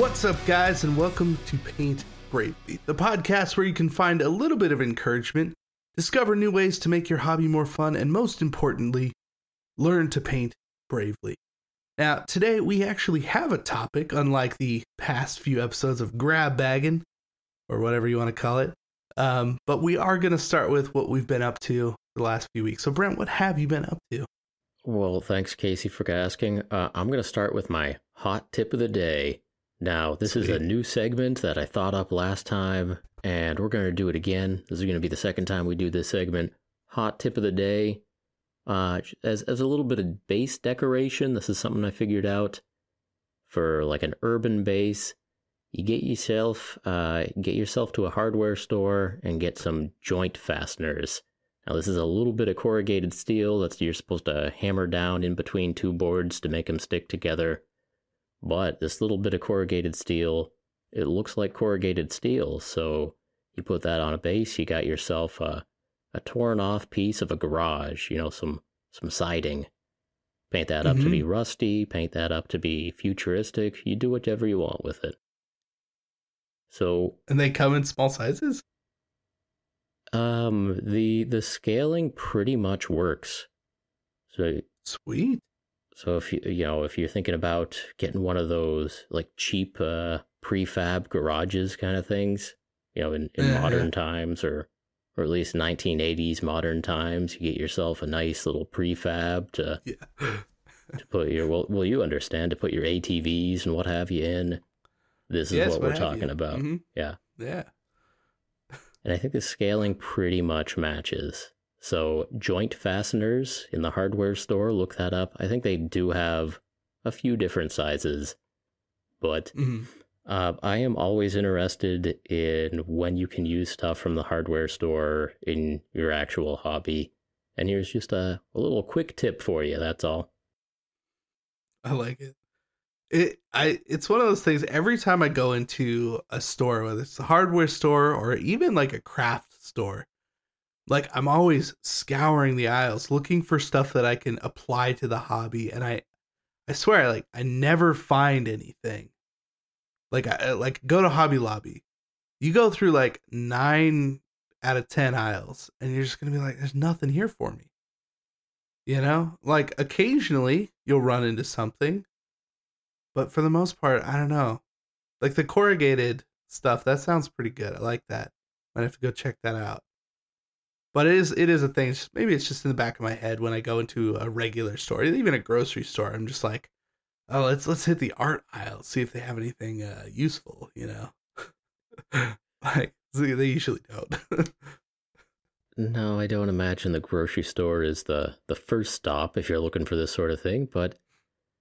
What's up, guys, and welcome to Paint Bravely, the podcast where you can find a little bit of encouragement, discover new ways to make your hobby more fun, and most importantly, learn to paint bravely. Now, today we actually have a topic, unlike the past few episodes of grab bagging, or whatever you want to call it. Um, but we are going to start with what we've been up to the last few weeks. So, Brent, what have you been up to? Well, thanks, Casey, for asking. Uh, I'm going to start with my hot tip of the day. Now, this is a new segment that I thought up last time, and we're going to do it again. This is going to be the second time we do this segment. Hot tip of the day. Uh, as, as a little bit of base decoration, this is something I figured out for like an urban base. You get yourself, uh, get yourself to a hardware store and get some joint fasteners. Now, this is a little bit of corrugated steel that you're supposed to hammer down in between two boards to make them stick together. But this little bit of corrugated steel, it looks like corrugated steel. So you put that on a base, you got yourself a, a torn off piece of a garage, you know, some, some siding. Paint that up mm-hmm. to be rusty, paint that up to be futuristic. You do whatever you want with it. So And they come in small sizes? Um the the scaling pretty much works. So sweet. So if you you know if you're thinking about getting one of those like cheap uh, prefab garages kind of things, you know, in, in yeah, modern yeah. times or or at least 1980s modern times, you get yourself a nice little prefab to yeah. to put your well, well, you understand to put your ATVs and what have you in. This is yes, what, what we're talking you. about. Mm-hmm. Yeah. Yeah. And I think the scaling pretty much matches. So, joint fasteners in the hardware store, look that up. I think they do have a few different sizes, but mm-hmm. uh, I am always interested in when you can use stuff from the hardware store in your actual hobby. And here's just a, a little quick tip for you. That's all. I like it. It I it's one of those things every time I go into a store, whether it's a hardware store or even like a craft store, like I'm always scouring the aisles looking for stuff that I can apply to the hobby and I I swear like I never find anything. Like I uh, like go to Hobby Lobby. You go through like 9 out of 10 aisles and you're just going to be like there's nothing here for me. You know? Like occasionally you'll run into something but for the most part, I don't know. Like the corrugated stuff, that sounds pretty good. I like that. Might have to go check that out but it is it is a thing. maybe it's just in the back of my head when I go into a regular store, even a grocery store. I'm just like, oh, let's let's hit the art aisle, see if they have anything uh, useful. You know, like they usually don't. no, I don't imagine the grocery store is the the first stop if you're looking for this sort of thing. But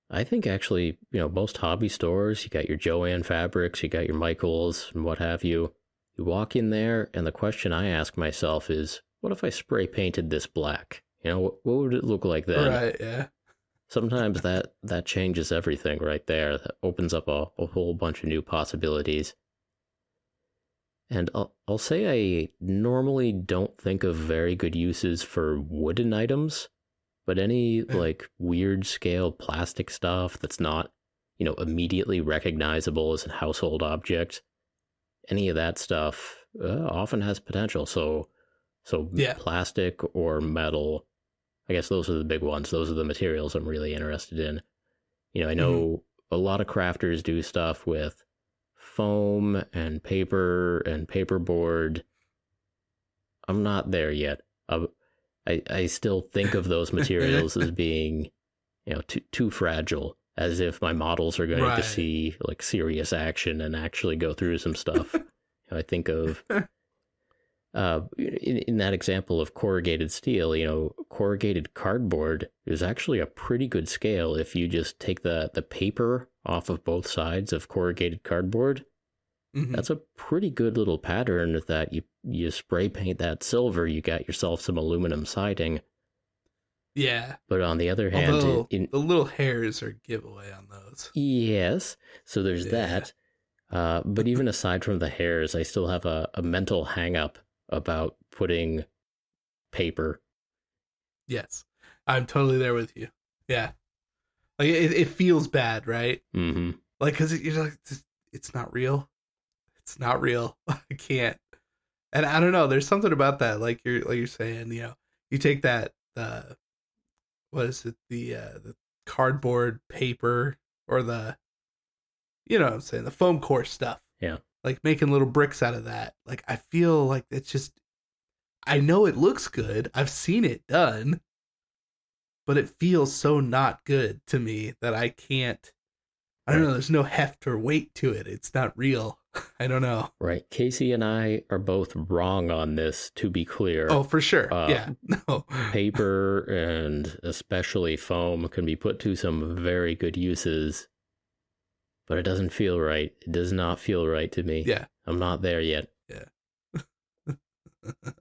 I think actually, you know, most hobby stores, you got your Jo-Ann Fabrics, you got your Michaels, and what have you. You walk in there, and the question I ask myself is, what if I spray painted this black? You know, what, what would it look like then? Right, yeah. Sometimes that that changes everything right there. That opens up a, a whole bunch of new possibilities. And I'll, I'll say I normally don't think of very good uses for wooden items, but any like weird scale plastic stuff that's not, you know, immediately recognizable as a household object, any of that stuff uh, often has potential. So so yeah. plastic or metal. I guess those are the big ones. Those are the materials I'm really interested in. You know, I know mm-hmm. a lot of crafters do stuff with foam and paper and paperboard. I'm not there yet. I, I, I still think of those materials as being, you know, too too fragile. As if my models are going right. to see like serious action and actually go through some stuff. I think of uh, in, in that example of corrugated steel, you know, corrugated cardboard is actually a pretty good scale if you just take the, the paper off of both sides of corrugated cardboard. Mm-hmm. That's a pretty good little pattern that you you spray paint that silver, you got yourself some aluminum siding. Yeah. But on the other hand, Although, in, the little hairs are giveaway on those. Yes. So there's yeah. that. Uh, but even aside from the hairs, I still have a, a mental hang up about putting paper. Yes, I'm totally there with you. Yeah, like it, it feels bad, right? Mm-hmm. Like because you're like, it's not real. It's not real. I can't. And I don't know. There's something about that. Like you're like you're saying. You know, you take that the what is it the uh, the cardboard paper or the you know what I'm saying the foam core stuff. Yeah. Like making little bricks out of that. Like I feel like it's just I know it looks good. I've seen it done. But it feels so not good to me that I can't I don't know, there's no heft or weight to it. It's not real. I don't know. Right. Casey and I are both wrong on this, to be clear. Oh, for sure. Uh, yeah. No. Paper and especially foam can be put to some very good uses, but it doesn't feel right. It does not feel right to me. Yeah. I'm not there yet. yeah.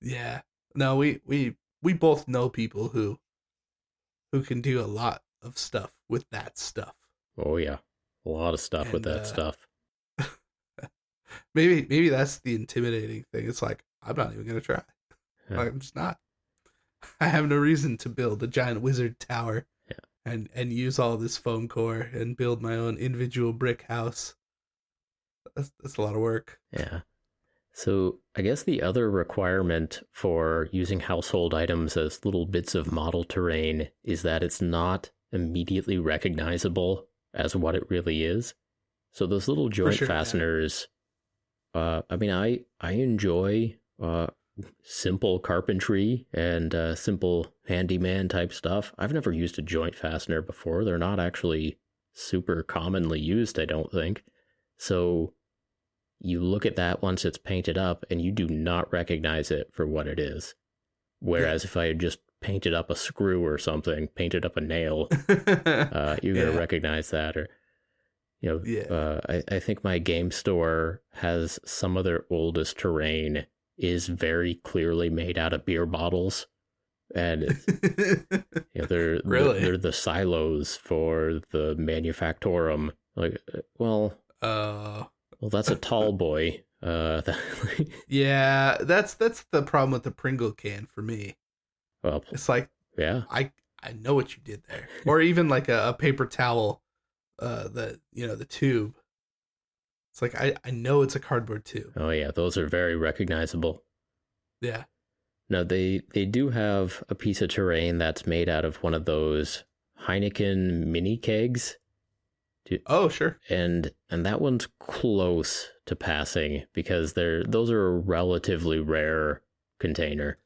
Yeah. No, we we we both know people who who can do a lot of stuff with that stuff. Oh, yeah. A lot of stuff with that uh, stuff. Maybe maybe that's the intimidating thing. It's like I'm not even gonna try. Yeah. Like, I'm just not. I have no reason to build a giant wizard tower. Yeah. And and use all this foam core and build my own individual brick house. That's that's a lot of work. Yeah. So I guess the other requirement for using household items as little bits of model terrain is that it's not immediately recognizable as what it really is. So those little joint sure, yeah. fasteners, uh, I mean, I I enjoy uh, simple carpentry and uh, simple handyman type stuff. I've never used a joint fastener before. They're not actually super commonly used, I don't think. So you look at that once it's painted up and you do not recognize it for what it is. Whereas if I had just painted up a screw or something, painted up a nail, uh, you're Yeah. gonna recognize that. Or, you know, Yeah. uh, I, I think my game store has some of their oldest terrain is very clearly made out of beer bottles, and you know they're Really? they're the silos for the manufactorum. Like, uh, well, uh well, that's a tall boy. Uh, yeah, that's that's the problem with the Pringle can for me. well, It's like yeah, I I know what you did there, or even like a, a paper towel, uh, the you know the tube. It's like I I know it's a cardboard tube. oh yeah, those are very recognizable. Yeah. No, they they do have a piece of terrain that's made out of one of those Heineken mini kegs, Oh sure. and and that one's close to passing because they're those are a relatively rare container.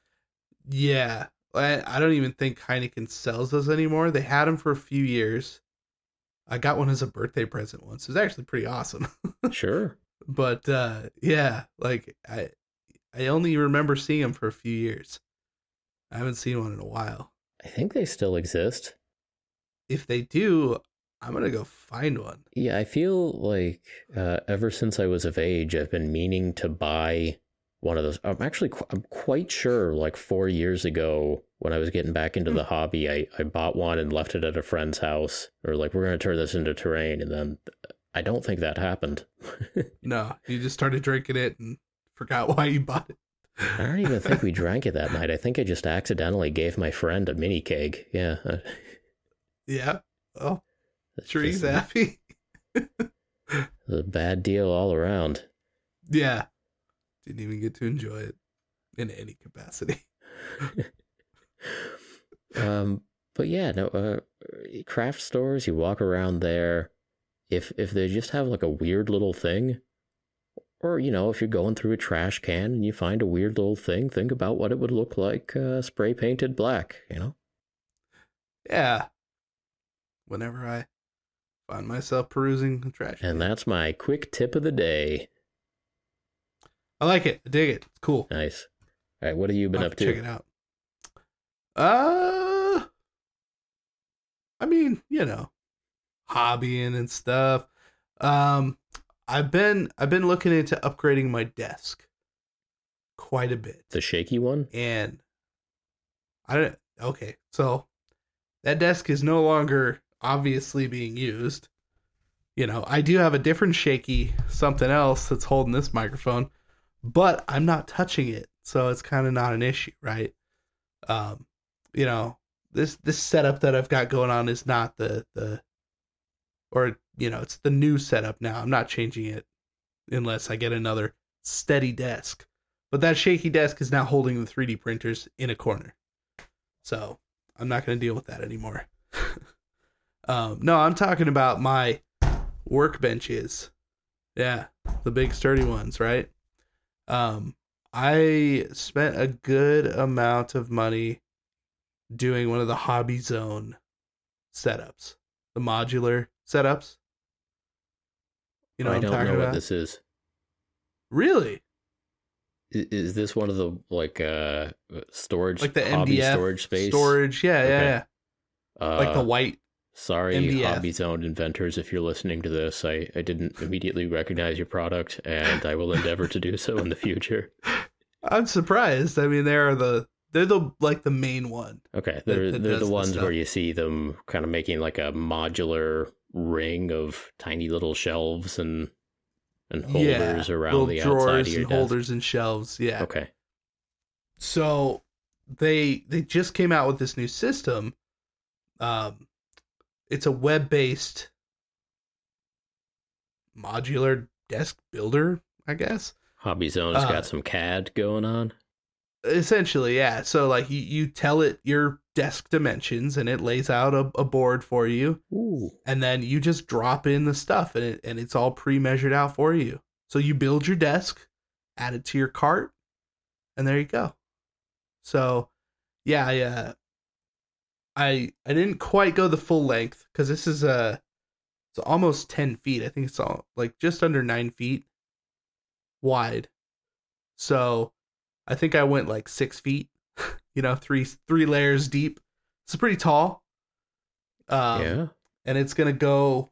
Yeah. I I don't even think Heineken sells those anymore. They had them for a few years. I got one as a birthday present once. It was actually pretty awesome. Sure. but uh yeah, like I I only remember seeing them for a few years. I haven't seen one in a while. I think they still exist. If they do, I'm gonna go find one. Yeah, I feel like uh, ever since I was of age, I've been meaning to buy one of those. I'm actually qu- I'm quite sure, like four years ago, when I was getting back into the hmm. hobby, I, I bought one and left it at a friend's house. Or like, we're gonna turn this into terrain, and then I don't think that happened. No, you just started drinking it and forgot why you bought it. I don't even think we drank it that night. I think I just accidentally gave my friend a mini keg. Yeah, Yeah. Oh, he's happy. a bad deal all around. Yeah. Didn't even get to enjoy it in any capacity. um, but yeah, no, uh, craft stores. You walk around there. If if they just have like a weird little thing, or you know, if you're going through a trash can and you find a weird little thing, think about what it would look like uh, spray painted black. You know. Yeah. Whenever I find myself perusing the trash. And can. that's my quick tip of the day. I like it. I dig it. It's cool. Nice. All right, what have you been I'll up to check it out. Uh, I mean, you know, hobbying and stuff. Um, I've been I've been looking into upgrading my desk quite a bit, The shaky one. and I don't. Okay, so that desk is no longer obviously being used. You know, I do have a different shaky something else that's holding this microphone, but I'm not touching it, so it's kind of not an issue, right? Um, you know, this this setup that I've got going on is not the the or you know, it's the new setup now. I'm not changing it unless I get another steady desk. But that shaky desk is now holding the 3D printers in a corner. So I'm not going to deal with that anymore. um, no, I'm talking about my workbenches. Yeah, the big sturdy ones, right? Um, I spent a good amount of money doing one of the Hobby Zone setups, the modular setups. You know, I don't talking know about. what this is. Really, I- Is this one of the like uh storage like the hobby MDF storage space? storage, yeah, Okay. yeah, yeah, Uh, like the white. Sorry, MDF. hobby zone inventors, if you're listening to this, I, I didn't immediately recognize your product, and I will endeavor to do so in the future. I'm surprised. I mean, they are the they're the like the main one. Okay, they're that they're the the ones stuff. where you see them kind of making like a modular ring of tiny little shelves and and holders yeah, around the outside of your and desk. holders and shelves. Yeah. Okay, So they they just came out with this new system. Um, it's a web based modular desk builder, I guess. Hobby Zone's Uh, got some CAD going on. Essentially, yeah. So like you, you tell it your desk dimensions and it lays out a, a board for you Ooh, and then you just drop in the stuff and it and it's all pre-measured out for you. So you build your desk, add it to your cart, and there you go. So, yeah, uh, I I didn't quite go the full length because this is uh, it's almost ten feet. I think it's all like just under nine feet wide. So, I think I went like six feet. You know, three three layers deep. It's pretty tall. Um, yeah. and it's gonna go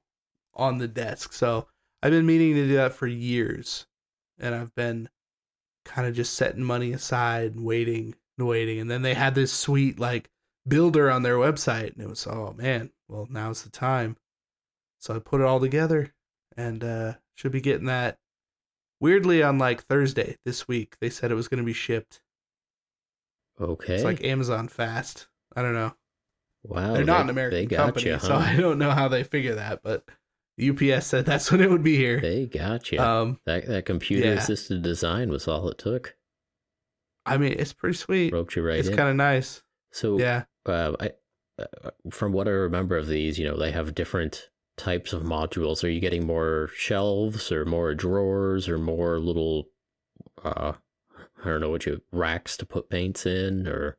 on the desk. So I've been meaning to do that for years, and I've been kind of just setting money aside and waiting and waiting. And then they had this sweet like builder on their website, and it was oh man, well now's the time. So I put it all together, and uh should be getting that. Weirdly, on like Thursday this week, they said it was gonna be shipped. Okay. It's like Amazon fast. I don't know. wow, They're not they- an American company, you, so? I don't know how they figure that. But UPS said that's when it would be here. They got you. Um, that that computer yeah. assisted design was all it took. I mean, it's pretty sweet. Roped you right it's kind of nice. so Yeah, uh, I, uh, from what I remember of these, you know, they have different types of modules. Are you getting more shelves or more drawers or more little, uh, I don't know what you racks to put paints in or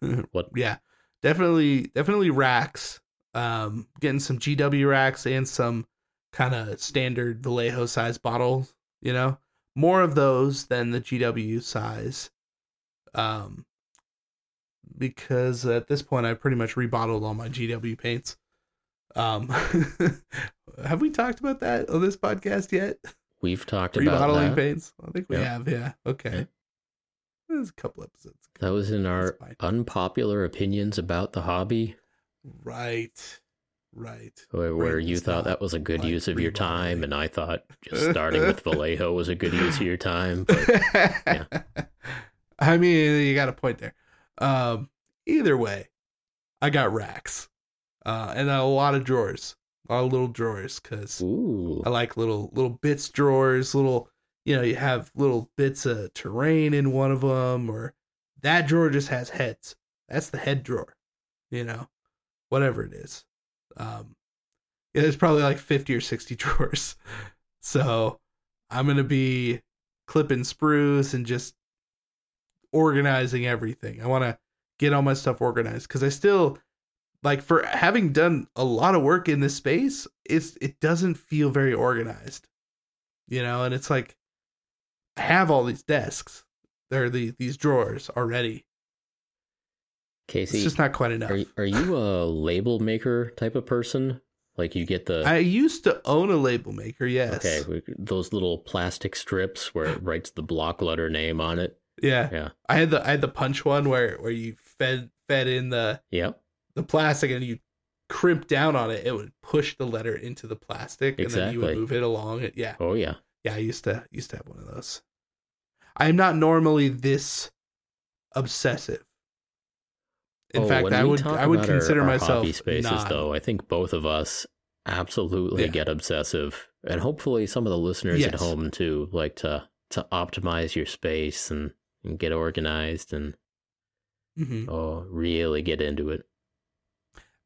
what? yeah, definitely, definitely racks. Um, getting some GW racks and some kind of standard Vallejo size bottles. You know, more of those than the GW size. Um, because at this point I pretty much rebottled all my GW paints. Um, have we talked about that on this podcast yet? We've talked about Rebottling paints. I think we Yeah. have. Yeah. Okay. Yeah. There's a couple episodes. ago. That was in our unpopular opinions about the hobby, Right. Right. where, where you thought that was a good like use of your time, and I thought just starting with Vallejo was a good use of your time. But yeah. I mean, you got a point there. Um, either way, I got racks, uh, and a lot of drawers, a lot of little drawers, because I like little little bits drawers, little you know, you have little bits of terrain in one of them, or that drawer just has heads. That's the head drawer, you know, whatever it is. Um, yeah, there's probably like 50 or 60 drawers. So I'm going to be clipping sprues and just organizing everything. I want to get all my stuff organized because I still like for having done a lot of work in this space, it's it doesn't feel very organized. You know, and it's like I have all these desks. There are the, these drawers already. Casey, It's just not quite enough. Are are you a label maker type of person? Like you get the I used to own a label maker, yes. okay those little plastic strips where it writes the block letter name on it. Yeah. Yeah. I had the I had the punch one where where you fed fed in the Yep. the plastic and you crimp down on it, it would push the letter into the plastic and then you would move it along it. Yeah. Oh yeah. Yeah, I used to used to have one of those. I'm not normally this obsessive. In Oh, fact, I would I would about our- consider our myself hobby spaces not. though. I think both of us absolutely Yeah. get obsessive, and hopefully some of the listeners at home too like to to optimize your space and, and get organized and hmm oh really get into it.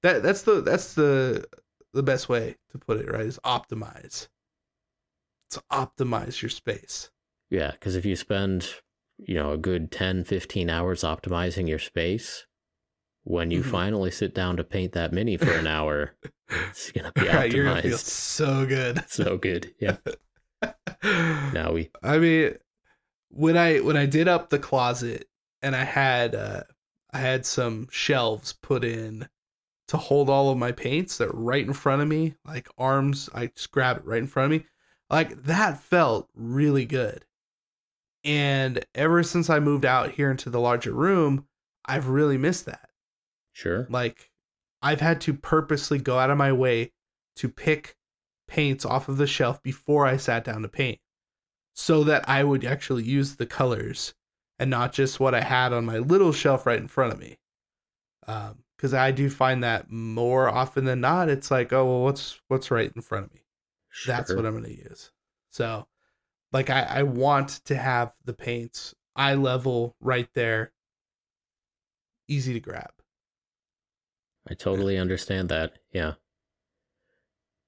That that's the that's the the best way to put it, right? Is optimize. To optimize your space. Yeah, because if you spend, you know, a good 10, 15 hours optimizing your space, when you Mhm. finally sit down to paint that mini for an hour, it's going to be Right, you're gonna feel optimized. so good. So good. Yeah. Now we, I mean, when I when I did up the closet and I had uh I had some shelves put in to hold all of my paints that were right in front of me, like arms, I just grab it right in front of me. Like that felt really good. And ever since I moved out here into the larger room, I've really missed that. sure. Like I've had to purposely go out of my way to pick paints off of the shelf before I sat down to paint so that I would actually use the colors and not just what I had on my little shelf right in front of me. Um, cuz I do find that more often than not it's like, oh, well what's what's right in front of me? That's what I'm going to use. So, like I I want to have the paints eye level right there easy to grab. I totally understand that. Yeah.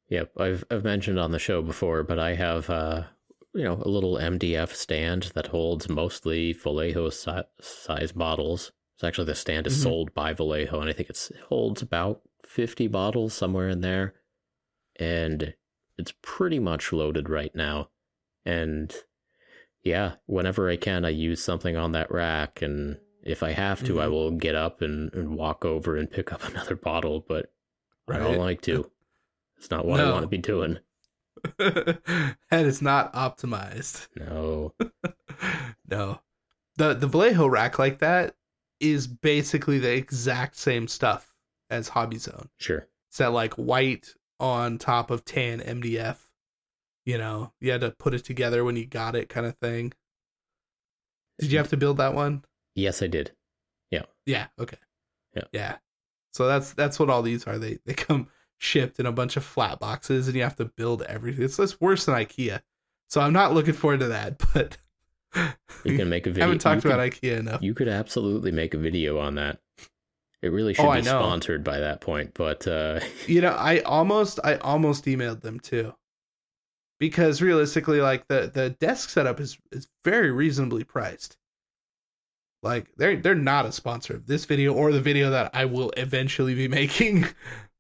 Yep, I've I've mentioned on the show before, but I have uh you know a little MDF stand that holds mostly Vallejo si- size bottles. It's actually the stand is Mhm. sold by Vallejo, and I think it's it holds about fifty bottles somewhere in there, and it's pretty much loaded right now. And yeah, whenever I can, I use something on that rack, and if I have to, I Mhm. will get up and, and walk over and pick up another bottle. But I don't like to. It's not what I want to be doing. and it's not optimized. No. no. The the Vallejo rack like that is basically the exact same stuff as Hobby Zone. Sure. It's that like white on top of tan MDF. You know, you had to put it together when you got it kind of thing. Did you have to build that one? Yes, I did. Yeah. Yeah, okay. Yeah. Yeah. So that's that's what all these are. They they come shipped in a bunch of flat boxes and you have to build everything. It's, it's worse than IKEA. So I'm not looking forward to that, but You can make a video. I haven't talked you about could, IKEA enough. You could absolutely make a video on that. It really should Oh, be sponsored by that point, but uh You know, I almost I almost emailed them too. Because realistically, like the the desk setup is is very reasonably priced. Like they're they're not a sponsor of this video or the video that I will eventually be making,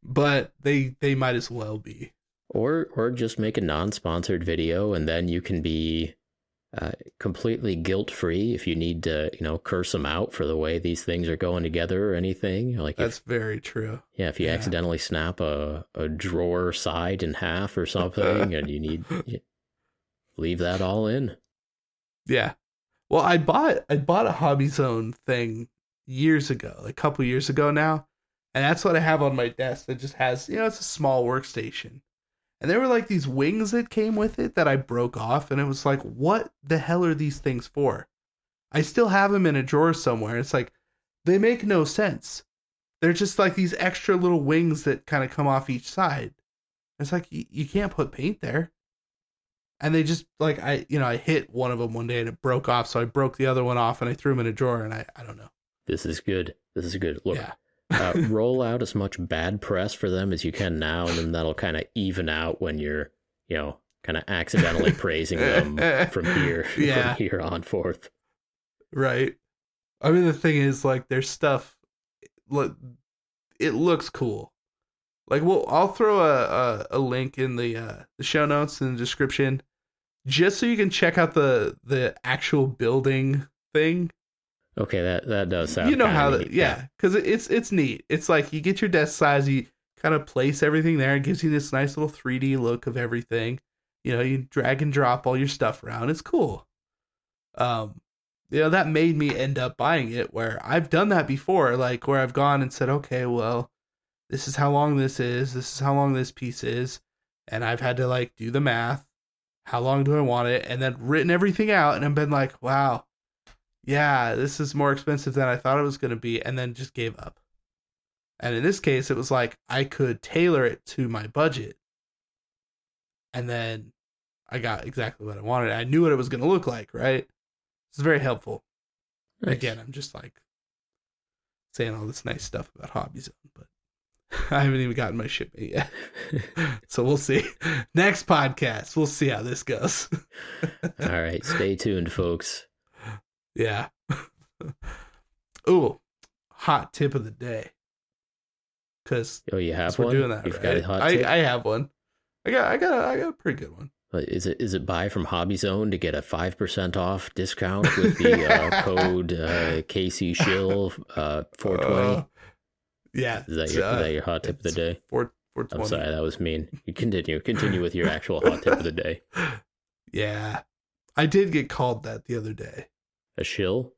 but they they might as well be. or or just make a non-sponsored video and then you can be uh, completely guilt-free if you need to, you know, curse them out for the way these things are going together or anything. Like if That's very true. Yeah, if you Yeah. accidentally snap a, a drawer side in half or something and you need you leave that all in. Yeah. Well, I bought I bought a Hobby Zone thing years ago, a couple years ago now, and that's what I have on my desk. That just has you know it's a small workstation, and there were like these wings that came with it that I broke off, and it was like, what the hell are these things for? I still have them in a drawer somewhere. It's like they make no sense. They're just like these extra little wings that kind of come off each side. It's like you, you can't put paint there and they just like I you know I hit one of them one day and it broke off, so I broke the other one off and I threw them in a drawer and I I don't know. This is good. This is a good. Look, yeah, uh, roll out as much bad press for them as you can now, and then that'll kind of even out when you're, you know, kind of accidentally praising them from here, Yeah. from here on forth. right. I mean the thing is like their stuff, look, it looks cool. Like well, I'll throw a a, a link in the uh, the show notes in the description, just so you can check out the the actual building thing. Okay, that that does sound. you know how that yeah because it's it's neat. It's like you get your desk size you kind of place everything there it gives you this nice little 3d look of everything. You know you drag and drop all your stuff around it's cool. Um you know that made me end up buying it where i've done that before like where i've gone and said okay well this is how long this is this is how long this piece is and i've had to like do the math how long do i want it and then written everything out and i've been like wow yeah, this is more expensive than I thought it was going to be, and then just gave up. And in this case, it was like I could tailor it to my budget. And then I got exactly what I wanted. I knew what it was going to look like, right? It's very helpful. Nice. Again, I'm just like saying all this nice stuff about Hobby Zone, but I haven't even gotten my shipment yet. so we'll see. Next podcast, we'll see how this goes. All right, stay tuned, folks. Yeah. Ooh, hot tip of the day. Because Oh, you have one. we're doing that, You've right? got a hot I, tip. I have one. I got, I got, a, I got a pretty good one. Is it is it buy from Hobby Zone to get a five percent off discount with the uh, code uh, Casey Shill uh, four twenty? Uh, yeah. is that your is that your hot tip of the day? Four, four I'm sorry, that was mean. You continue continue with your actual hot tip of the day. Yeah. I did get called that the other day. A shill?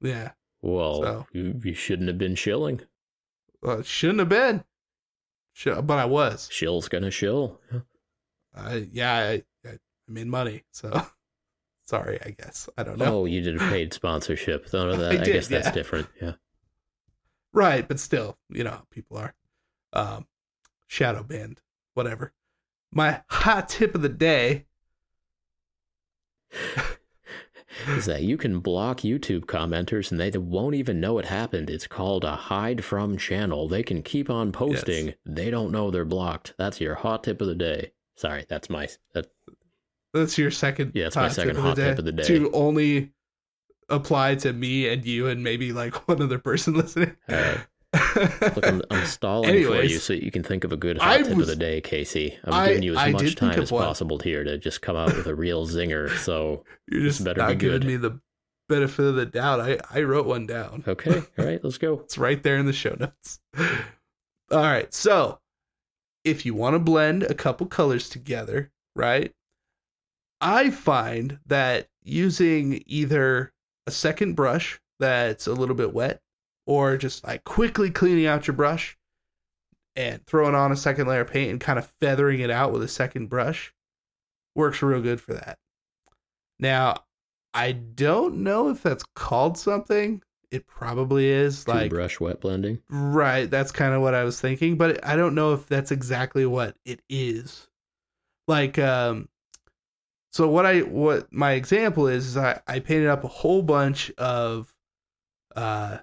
Yeah. Well, So- you, you shouldn't have been shilling. Well, shouldn't have been. Should, but I was. Shill's gonna shill. I yeah, I, I made money. So sorry, I guess. I don't know. Oh, you did a paid sponsorship. No, that, I I, did, guess that's yeah. different. Yeah. Right, but still, you know people are. Um, shadow banned, whatever. My hot tip of the day. is that you can block YouTube commenters and they won't even know it happened. It's called a hide from channel. They can keep on posting. They don't know they're blocked. That's your hot tip of the day. Sorry, that's my that, That's your second. Yeah, it's my second hot tip of the day. To only apply to me and you and maybe like one other person listening. All right. Look, I'm, I'm stalling for you so you can think of a good hot I tip was- of the day, Casey. I'm I- giving you as I much time as one. possible here to just come out with a real zinger. So, You're just better not be giving me the benefit of the doubt. I I wrote one down. okay, all right, let's go. It's right there in the show notes. All right. So, if you want to blend a couple colors together, right? I find that using either a second brush that's a little bit wet or just like quickly cleaning out your brush and throwing on a second layer of paint and kind of feathering it out with a second brush works real good for that. Now, I don't know if that's called something. It probably is Two like brush wet blending. Right, that's kind of what I was thinking, but I don't know if that's exactly what it is. Like um so what I what my example is is I I painted up a whole bunch of uh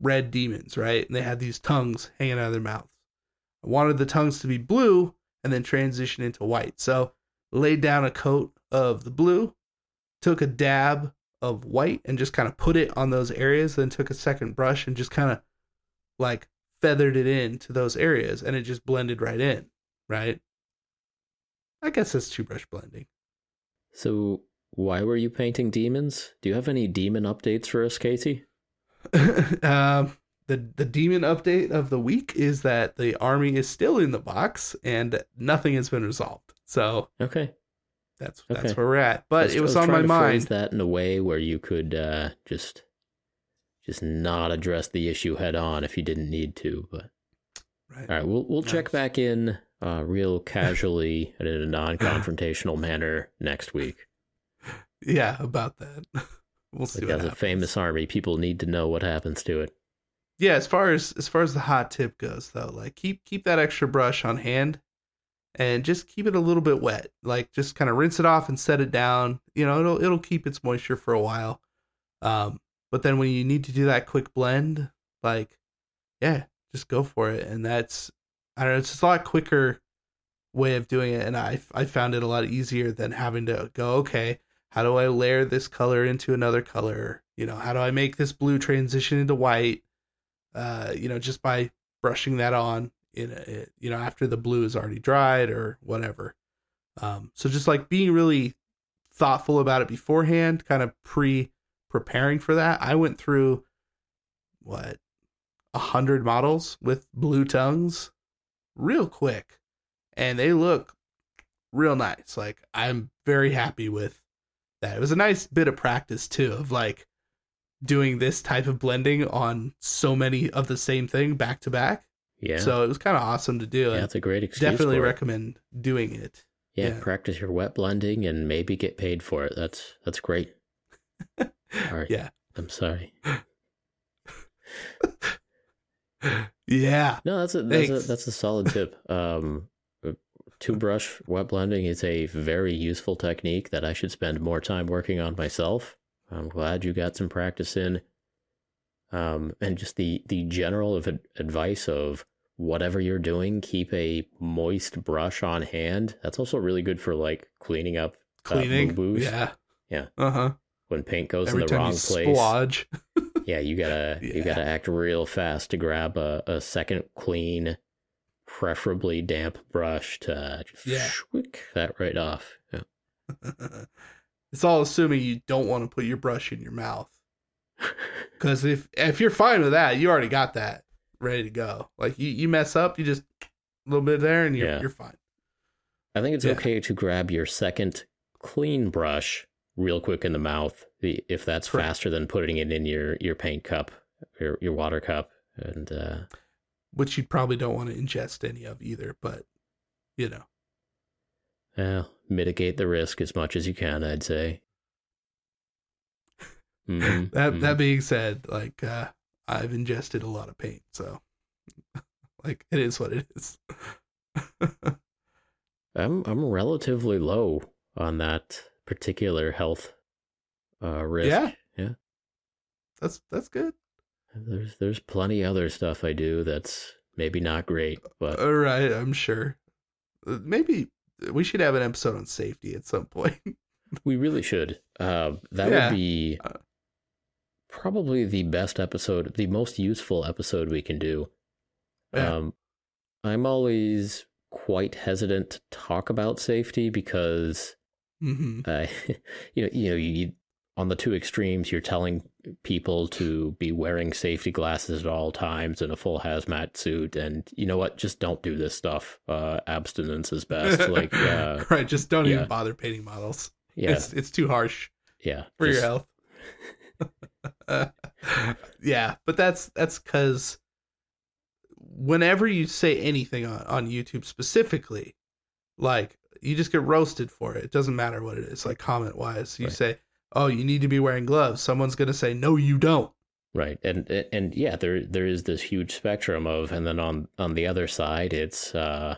red demons, right? And they had these tongues hanging out of their mouths. I wanted the tongues to be blue and then transition into white. So laid down a coat of the blue, took a dab of white and just kind of put it on those areas, then took a second brush and just kind of like feathered it into those areas and it just blended right in, right? I guess that's two brush blending. So, why were you painting demons? Do you have any demon updates for us, Casey? um, the the demon update of the week is that the army is still in the box and nothing has been resolved. So Okay, that's that's where we're at. But it was, on my mind. that in a way where you could uh, just just not address the issue head on if you didn't need to. But Right. all right, we'll we'll check back in uh, real casually and in a non-confrontational manner next week. Yeah, about that. We'll see. Like as a famous army, people need to know what happens to it. yeah as far as as far as the hot tip goes though like keep keep that extra brush on hand and just keep it a little bit wet like just kind of rinse it off and set it down you know it'll it'll keep its moisture for a while um but then when you need to do that quick blend like yeah just go for it and that's i don't know it's just a lot quicker way of doing it and i i found it a lot easier than having to go okay how do i layer this color into another color you know how do i make this blue transition into white uh, you know, just by brushing that on in a, you know after the blue is already dried or whatever. Um, so just like being really thoughtful about it beforehand, kind of pre preparing for that. I went through what a hundred models with blue tongues real quick, and they look real nice. Like I'm very happy with that. It was a nice bit of practice too, of like doing this type of blending on so many of the same thing back to back. Yeah, So it was kind of awesome to do. yeah, that's a great excuse. definitely for it. recommend doing it. Yeah, yeah. practice your wet blending and maybe get paid for it. That's that's great. All right. Yeah. I'm sorry. Yeah. No, that's a that's a, that's a solid tip. Um, two brush wet blending is a very useful technique that I should spend more time working on myself. I'm glad you got some practice in. Um, and just the the general of ad- advice of whatever you're doing, keep a moist brush on hand. That's also really good for like cleaning up Uh, Cleaning. boo-boos? yeah. Yeah. Uh huh. when paint goes Every in the wrong place. splodge. Yeah, you gotta you gotta act real fast to grab a, a second clean, preferably damp brush to just Yeah. shwick that right off. Yeah. it's all assuming you don't want to put your brush in your mouth. Because if if you're fine with that, you already got that ready to go. Like you, you mess up, you just a little bit there, and you're Yeah. you're fine. I think it's Yeah. okay to grab your second clean brush real quick in the mouth if that's Correct. faster than putting it in your, your paint cup, your your water cup, and uh, Which you probably don't want to ingest any of either. But you know, well, mitigate the risk as much as you can. I'd say. Mhm, that that being said, like uh, I've ingested a lot of paint, so like it is what it is. I'm I'm relatively low on that particular health uh, risk. Yeah. yeah. that's that's good. There's there's plenty other stuff I do that's maybe not great, but All right, I'm sure. Uh, Maybe we should have an episode on safety at some point. we really should. Uh, that Yeah. would be Uh, probably the best episode, the most useful episode we can do. Yeah. Um, I'm always quite hesitant to talk about safety because hmm uh, you know, you know, you on the two extremes, you're telling people to be wearing safety glasses at all times and a full hazmat suit, and you know what? Just don't do this stuff. Uh, abstinence is best. like, uh, right, just don't yeah. even bother painting models. yeah, It's it's too harsh yeah. for just- your health. yeah, but that's that's because whenever you say anything on, on YouTube specifically, like you just get roasted for it. It doesn't matter what it is, like comment wise. You Right. say, "Oh, you need to be wearing gloves." Someone's gonna say, "No, you don't." Right, and and yeah, there there is this huge spectrum of, and then on on the other side, it's uh,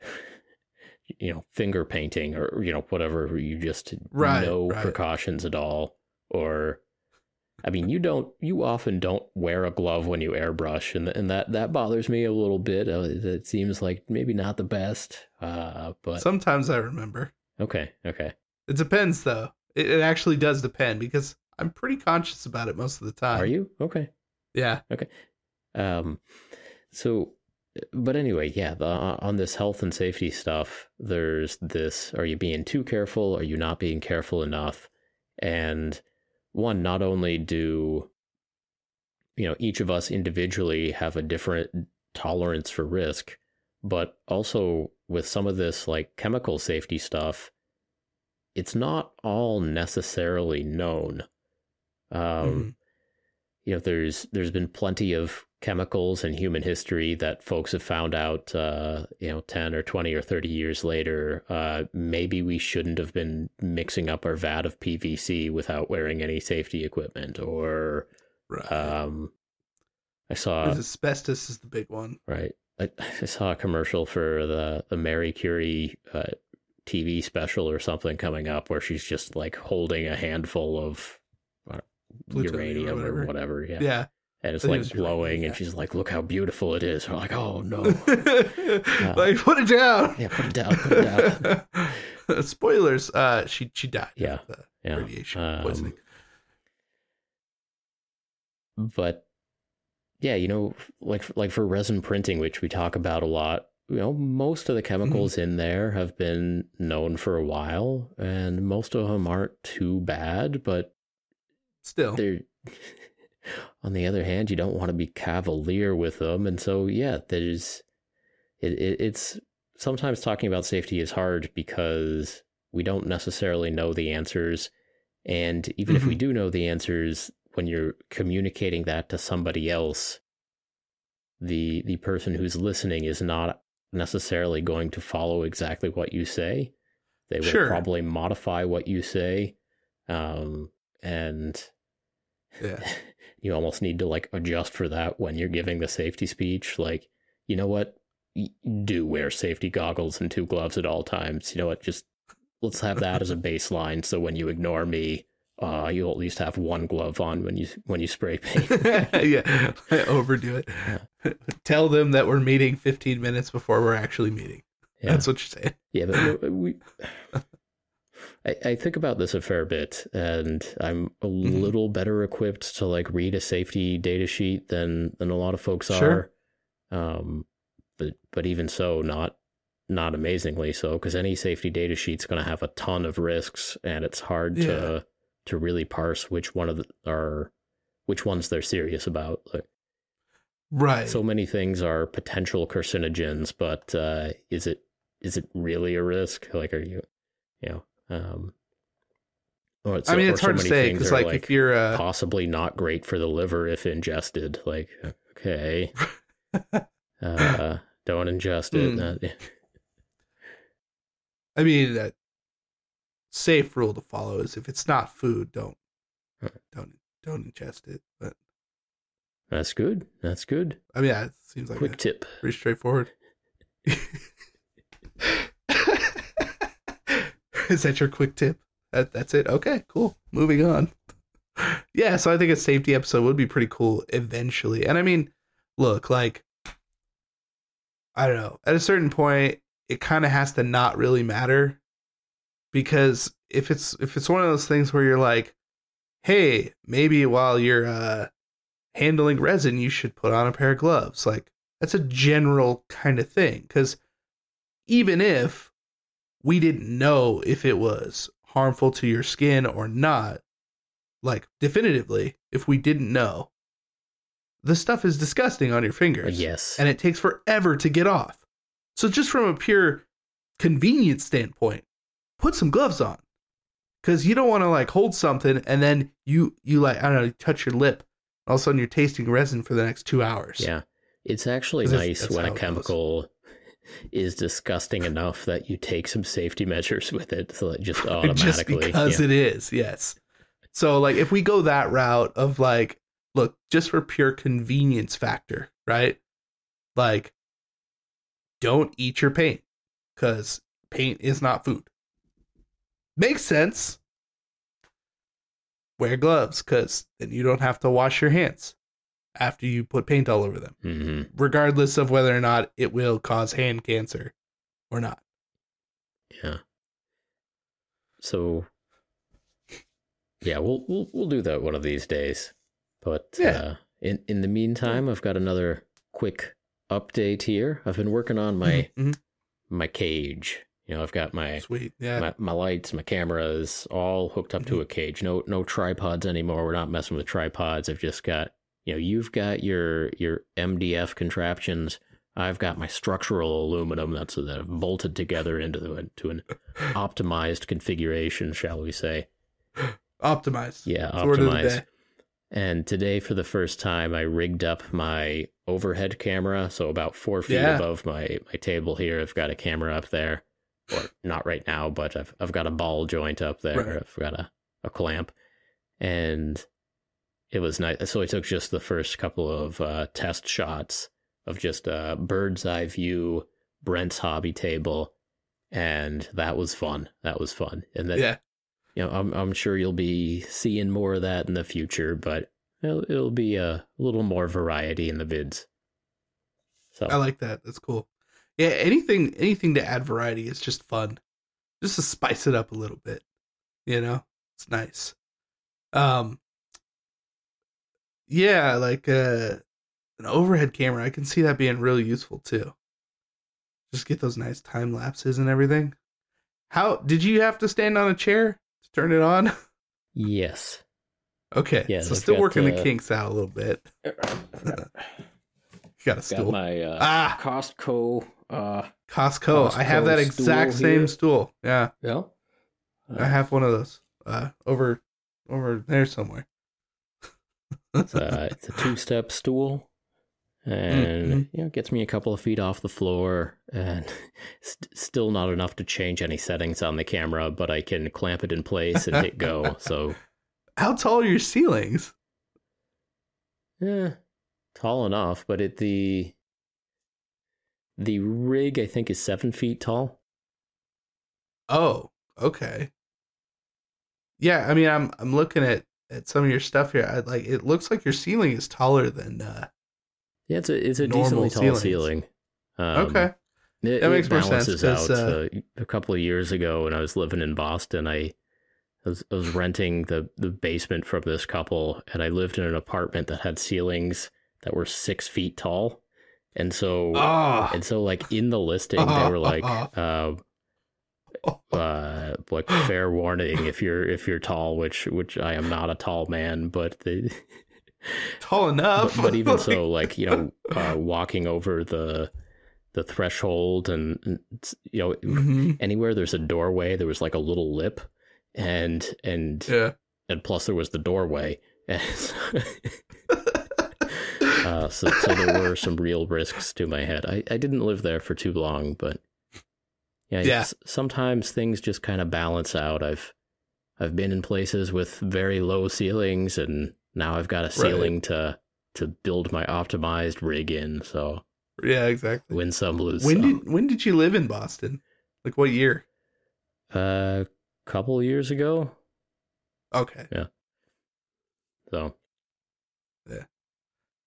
you know, finger painting or you know whatever you just Right, no right. precautions at all, or I mean, you don't you often don't wear a glove when you airbrush, and and that that bothers me a little bit. Uh, it seems like maybe not the best, uh, but Sometimes I remember. okay, okay, It depends, though. It, it actually does depend because I'm pretty conscious about it most of the time. are you okay? Yeah. Okay. Um, so, but anyway, yeah, the, on this health and safety stuff, there's this are you being too careful? Are you not being careful enough? And one, not only do, you know, each of us individually have a different tolerance for risk, but also with some of this like chemical safety stuff, it's not all necessarily known. Um, Mhm. you know there's there's been plenty of chemicals in human history that folks have found out uh you know 10 or 20 or 30 years later uh maybe we shouldn't have been mixing up our vat of PVC without wearing any safety equipment or Right. um I saw asbestos is the big one. right I, I saw a commercial for the the Marie Curie uh TV special or something coming up where she's just like holding a handful of uh, Plutonium or uranium or whatever. whatever, yeah Yeah. and it's like glowing, yeah. and she's like, "Look how beautiful it is." We're like, "Oh no, like put it down. yeah, put it down, put it down." Spoilers. Uh, she she died. Yeah, Yeah, radiation um, poisoning. but yeah, you know, like like for resin printing, which we talk about a lot. You know, most of the chemicals Mm-hmm. in there have been known for a while, and most of them aren't too bad. But Still, they're on the other hand, you don't want to be cavalier with them, and so yeah, there's it, it, it's sometimes talking about safety is hard because we don't necessarily know the answers, and even if we Mhm. do know the answers, when you're communicating that to somebody else, the the person who's listening is not necessarily going to follow exactly what you say. They will Sure. probably modify what you say, um, and yeah. you almost need to like adjust for that when you're giving the safety speech. Like, you know what? Do wear safety goggles and two gloves at all times. You know what? Just let's have that as a baseline. So when you ignore me, uh, you'll at least have one glove on when you when you spray paint. yeah, overdo it. Tell them that we're meeting 15 minutes before we're actually meeting. Yeah. That's what you're saying. Yeah, but we. I, I think about this a fair bit, and I'm a Mhm. little better equipped to like read a safety data sheet than than a lot of folks Sure. are. Um, but but even so, not not amazingly so, because any safety data sheet's going to have a ton of risks, and it's hard Yeah. to to really parse which one of the are which ones they're serious about. Like, Right. so many things are potential carcinogens, but uh, is it is it really a risk? Like, are you, you know, um, or I mean, it's hard to say because, are, like, if you're uh, possibly not great for the liver if ingested. Like, okay, uh, don't ingest it. Uh, I mean, that safe rule to follow is if it's not food, don't Huh. don't don't ingest it. But that's good. That's good. I mean, yeah, it seems like Quick tip. pretty straightforward. is that your quick tip? That that's it. Okay, cool. Moving on. Yeah, so I think a safety episode would be pretty cool eventually. And I mean, look, like I don't know. At a certain point, it kind of has to not really matter because if it's if it's one of those things where you're like, "Hey, maybe while you're uh handling resin, you should put on a pair of gloves." Like that's a general kind of thing cuz even if we didn't know if it was harmful to your skin or not, like definitively, if we didn't know, the stuff is disgusting on your fingers yes. and it takes forever to get off. So just from a pure convenience standpoint, put some gloves on. Cuz you don't want to like hold something and then you you like I don't know, you touch your lip, all of a sudden you're tasting resin for the next 2 hours. Yeah. It's actually nice when a it goes. chemical is disgusting enough that you take some safety measures with it so that just automatically just because yeah. it is, yes. So like if we go that route of like look, just for pure convenience factor, right? Like don't eat your paint cuz paint is not food. Makes sense. Wear gloves cuz then you don't have to wash your hands after you put paint all over them, Mhm. regardless of whether or not it will cause hand cancer or not. Yeah. So yeah, we'll we'll we'll do that one of these days. But Yeah. uh in in the meantime, I've got another quick update here. I've been working on my Mhm. my cage. You know, I've got my sweet. Yeah. my, my lights, my cameras, all hooked up to mm-hmm. a cage. No no tripods anymore. We're not messing with tripods. I've just got you know, you've got your your MDF contraptions. I've got my structural aluminum that's that I've bolted together into the, to an optimized configuration, shall we say? Optimized. Yeah, It's the word of the optimized. And today, for the first time, I rigged up my overhead camera. So about four feet Yeah. above my, my table here, I've got a camera up there. Or not right now, but I've I've got a ball joint up there. Right. I've got a, a clamp, and it was nice. So I took just the first couple of uh, test shots of just a bird's eye view Brent's hobby table, and that was fun. That was fun. And then yeah. you know, I'm I'm sure you'll be seeing more of that in the future, but it'll, it'll be a little more variety in the vids. So I like that. That's cool. Yeah, anything anything to add variety is just fun. Just to spice it up a little bit. You know? It's nice. Um Yeah, like uh an overhead camera, I can see that being really useful too. Just get those nice time lapses and everything. How did you have to stand on a chair to turn it on? yes, Okay. Yeah, so I've still got, working the uh, kinks out a little bit. You got a got my uh, ah, Costco. Uh, Costco. I have that exact stool same here. stool. Yeah. yeah, I have one of those. Uh, over, over there somewhere. It's a, it's a two-step stool, and Mhm. you know, gets me a couple of feet off the floor, and st- still not enough to change any settings on the camera, but I can clamp it in place and hit go. So How tall are your ceilings? Yeah, tall enough, but it the the rig I think is seven feet tall. Oh, okay. Yeah, I mean, I'm I'm looking at at some of your stuff here. I like it looks like your ceiling is taller than uh Yeah, it's a it's a decently tall ceilings. ceiling. Um, okay. It, That makes it more sense, out. uh, Uh, a couple of years ago, when I was living in Boston, I, I was, I was renting the, the basement from this couple, and I lived in an apartment that had ceilings that were six feet tall, and so Oh. and so like in the listing they were like, uh, uh, like fair warning if you're if you're tall, which which I am not a tall man, but the. tall enough. but, but even so, like you know, uh, walking over the the threshold, and and, you know, Mhm. anywhere there's a doorway, there was like a little lip, and and Yeah. and plus there was the doorway, uh, so so there were some real risks to my head. I I didn't live there for too long, but yeah, Yeah. sometimes things just kind of balance out. I've I've been in places with very low ceilings, and now I've got a ceiling to to build my optimized rig in. So Yeah, exactly. win some, lose When some. did when did you live in Boston? Like what year? A couple years ago. Okay. Yeah. So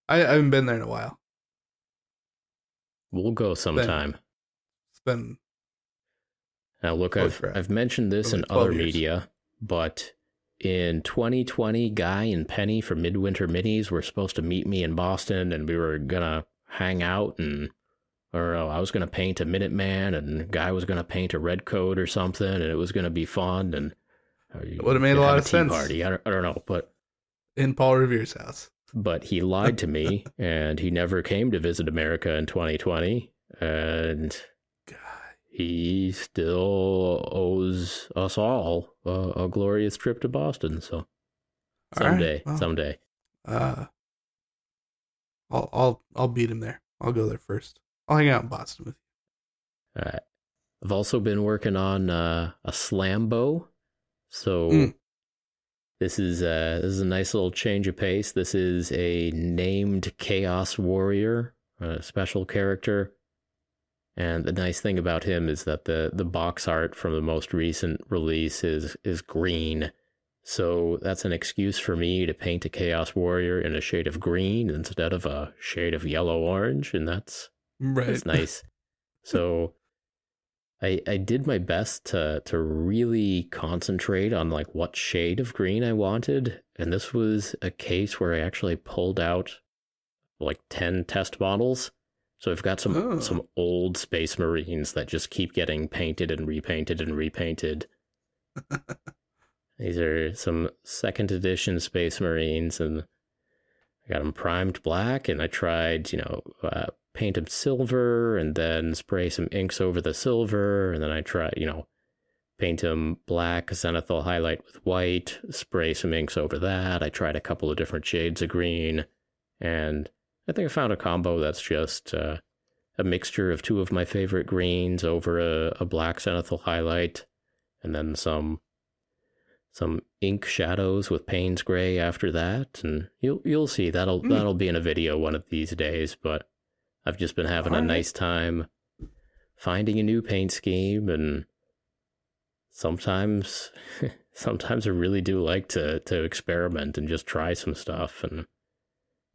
I, I haven't been there in a while. we'll go sometime. It's been Now, look, Oh, I've crap. I've mentioned this in other years. media, but in 2020, Guy and Penny from Midwinter Minis were supposed to meet me in Boston, and we were gonna hang out, and or uh, I was gonna paint a Minuteman, and Guy was gonna paint a red coat or something, and it was gonna be fun, and uh, It would've made a lot of sense. Party. I don't, I don't know, but in Paul Revere's house. But he lied to me, and he never came to visit America in 2020, and God. he still owes us all a, a glorious trip to Boston. So All right, someday, well, someday. Uh, I'll I'll I'll beat him there. I'll go there first. I'll hang out in Boston with you. All right. I've also been working on uh, a slambo. So Mm. This is uh, this is a nice little change of pace. This is a named Chaos Warrior, a special character. And the nice thing about him is that the, the box art from the most recent release is is green. So that's an excuse for me to paint a Chaos Warrior in a shade of green instead of a shade of yellow orange, and that's Right. that's nice. so I I did my best to to really concentrate on like what shade of green I wanted, and this was a case where I actually pulled out like 10 test models. So I've got some Oh. some old space marines that just keep getting painted and repainted and repainted. These are some second edition space marines and I got them primed black, and I tried, you know, uh, paint them silver, and then spray some inks over the silver, and then I try, you know, paint them black, zenithal highlight with white, spray some inks over that. I tried a couple of different shades of green, and I think I found a combo that's just uh, a mixture of two of my favorite greens over a, a black zenithal highlight, and then some some ink shadows with Payne's gray after that, and you'll you'll see that'll Mm. that'll be in a video one of these days. But I've just been having a Alright. nice time finding a new paint scheme, and sometimes sometimes I really do like to to experiment and just try some stuff. And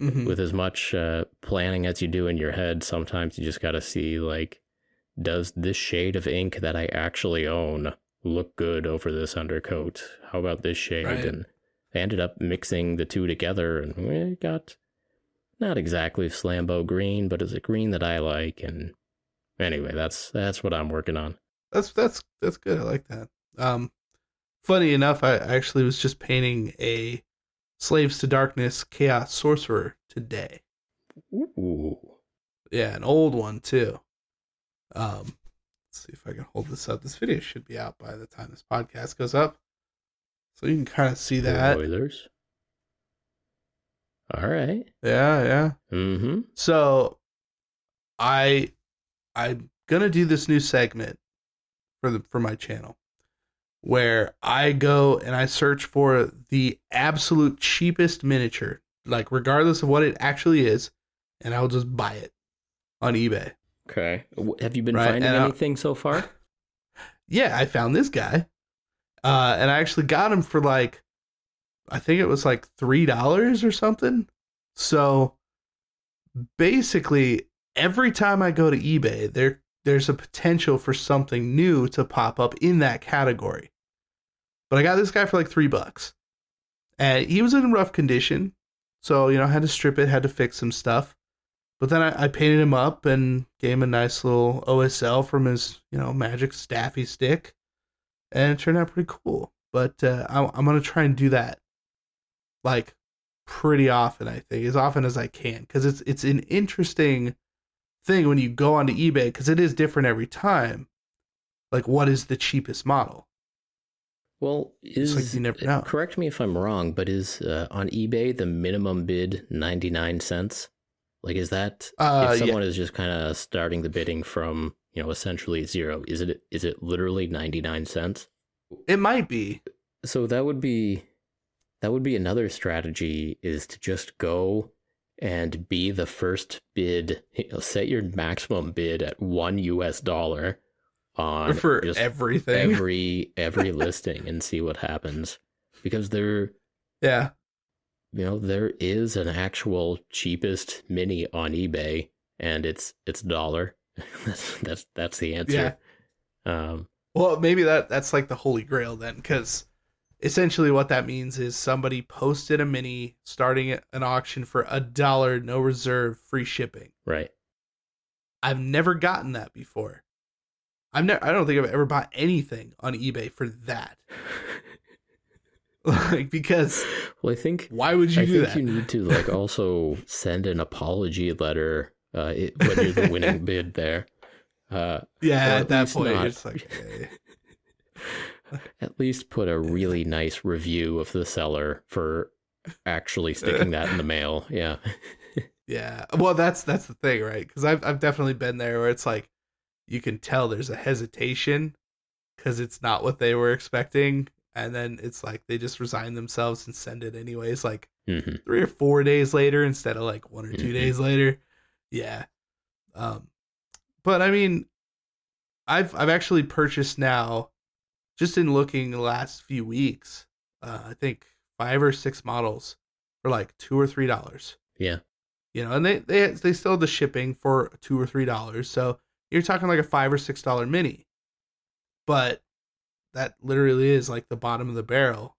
Mhm. with as much uh, planning as you do in your head, sometimes you just got to see like, does this shade of ink that I actually own look good over this undercoat? How about this shade? Right. And I ended up mixing the two together, and we got not exactly Slambo green, but it's a green that I like. And anyway, that's that's what I'm working on. That's that's that's good. I like that. Um, funny enough, I actually was just painting a Slaves to Darkness Chaos Sorcerer today. Ooh, Yeah, an old one too. Um, let's see if I can hold this up. This video should be out by the time this podcast goes up, so you can kind of see that. Oilers. All right. Yeah, yeah. Mm-hmm. So, I, I'm gonna do this new segment for the for my channel, where I go and I search for the absolute cheapest miniature like regardless of what it actually is, and I'll just buy it on eBay. Okay. Have you been Right, finding and I- anything so far? Yeah, I found this guy, uh, and I actually got him for like, I think it was like three dollars or something. So basically, every time I go to eBay, there there's a potential for something new to pop up in that category. But I got this guy for like three bucks, and he was in rough condition, so you know I had to strip it, had to fix some stuff. But then I, I painted him up and gave him a nice little OSL from his, you know, magic staffy stick, and it turned out pretty cool. But uh, I, I'm gonna try and do that, like, pretty often. I think as often as I can, because it's it's an interesting thing when you go onto eBay because it is different every time. Like, what is the cheapest model? Well, is like you never know. correct me if I'm wrong, but is uh, on eBay the minimum bid 99 cents? Like is that Uh, if yeah. someone is just kind of starting the bidding from, you know, essentially zero, is it is it literally 99 cents? It might be. So that would be that would be another strategy is to just go and be the first bid, you know, set your maximum bid at 1 US dollar on for just everything. every every listing and see what happens because there yeah. you know there is an actual cheapest mini on ebay and it's it's dollar that's that's that's the answer um Well, maybe that that's like the holy grail then, because essentially what that means is somebody posted a mini starting an auction for a dollar, no reserve, free shipping. right I've never gotten that before. I've never. I don't think I've ever bought anything on eBay for that. like because well i think why would you i do think that? you need to like also send an apology letter uh it, when you're the winning bid there uh yeah, at at that point, not. it's like, okay. At least put a really nice review of the seller for actually sticking that in the mail yeah Yeah. Well, that's that's the thing, right? Because I've I've definitely been there where it's like you can tell there's a hesitation because it's not what they were expecting, and then it's like they just resign themselves and send it anyways, like hmm three or four days later instead of like one or 2 Mhm. days later. Yeah. Um, but I mean, I've I've actually purchased now, just in looking the last few weeks, uh, I think five or six models for like two or three dollars yeah you know, and they they they still have the shipping for two or three dollars. So you're talking like a five or six dollar mini, but that literally is like the bottom of the barrel.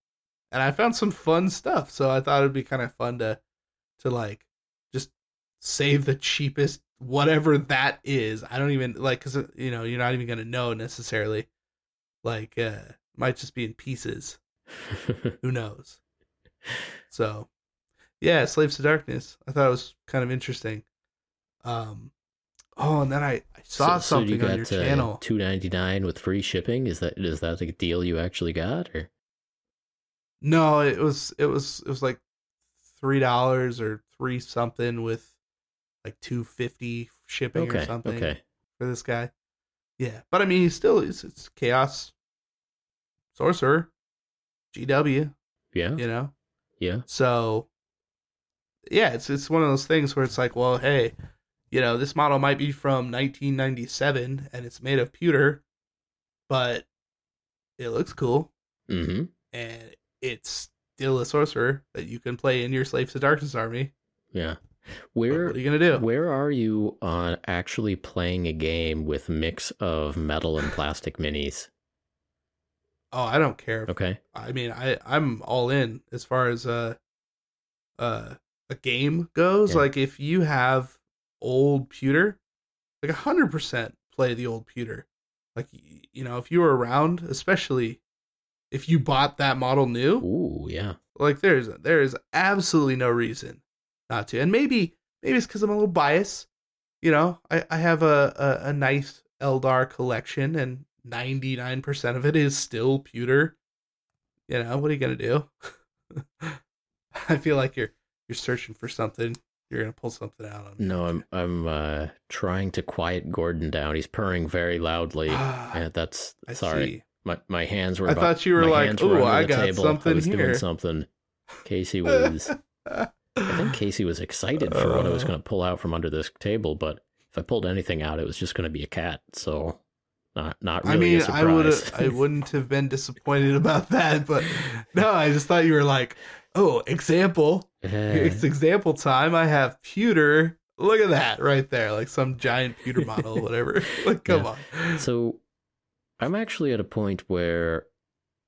And I found some fun stuff, so I thought it'd be kind of fun to to like just save the cheapest whatever that is. I don't even like because you know you're not even gonna know necessarily. Like, uh, might just be in pieces. Who knows? So, yeah, Slaves to Darkness. I thought it was kind of interesting. Um, oh, and then I, I saw So- so you something on your got, uh, channel. Two ninety nine with free shipping. Is that is that the deal you actually got, or No, it was it was it was like three dollars or three something with like two fifty shipping or something okay, for this guy. Yeah, but I mean, he's still it's, it's chaos sorcerer, GW. yeah, You know, yeah, So yeah, it's it's one of those things where it's like, well, hey, you know, this model might be from 1997 and it's made of pewter, but it looks cool mm-hmm. and it's still a sorcerer that you can play in your Slaves to Darkness army. yeah. Where what are you gonna do? where are you on actually playing a game with mix of metal and plastic minis? Oh, I don't care. Okay, I mean, I I'm all in as far as uh uh a game goes. Yeah. Like if you have old pewter, like a hundred percent play the old pewter. Like you know, if you were around, especially if you bought that model new, ooh, yeah, like there's there is absolutely no reason not to. And maybe maybe it's because I'm a little biased. You know, I I have a a, a nice Eldar collection, and ninety nine percent of it is still pewter. You know, what are you gonna do? I feel like you're you're searching for something. You're gonna pull something out on me. no, I'm I'm uh, trying to quiet Gordon down. He's purring very loudly. Ah, and that's I sorry. see. My my hands were. I about- thought you were like, "Ooh, I got table. something I was here." doing something. Casey was I think Casey was excited for what I was Uh. going to pull out from under this table, but if I pulled anything out, it was just going to be a cat. So, not not really. I mean, I would. I wouldn't have been disappointed about that, but no, I just thought you were like, oh, example. It's example time. I have pewter. Look at that right there, like some giant pewter model, or whatever. like, come Yeah. on. so, I'm actually at a point where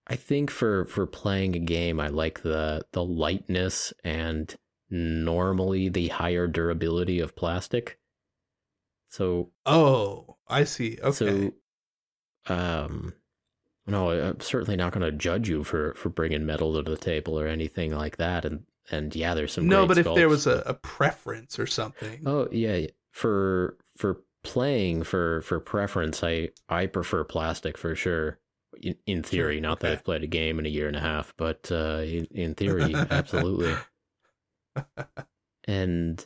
I think for for playing a game, I like the the lightness and normally the higher durability of plastic. So Oh, I see. Okay. So, um, no, I'm certainly not going to judge you for for bringing metal to the table or anything like that. And and yeah, there's some no, but if there was a, a preference or something. oh yeah, for for playing for for preference, I I prefer plastic for sure. In, in theory, Sure, not that. I've played a game in a year and a half, but uh, in, in theory, absolutely. and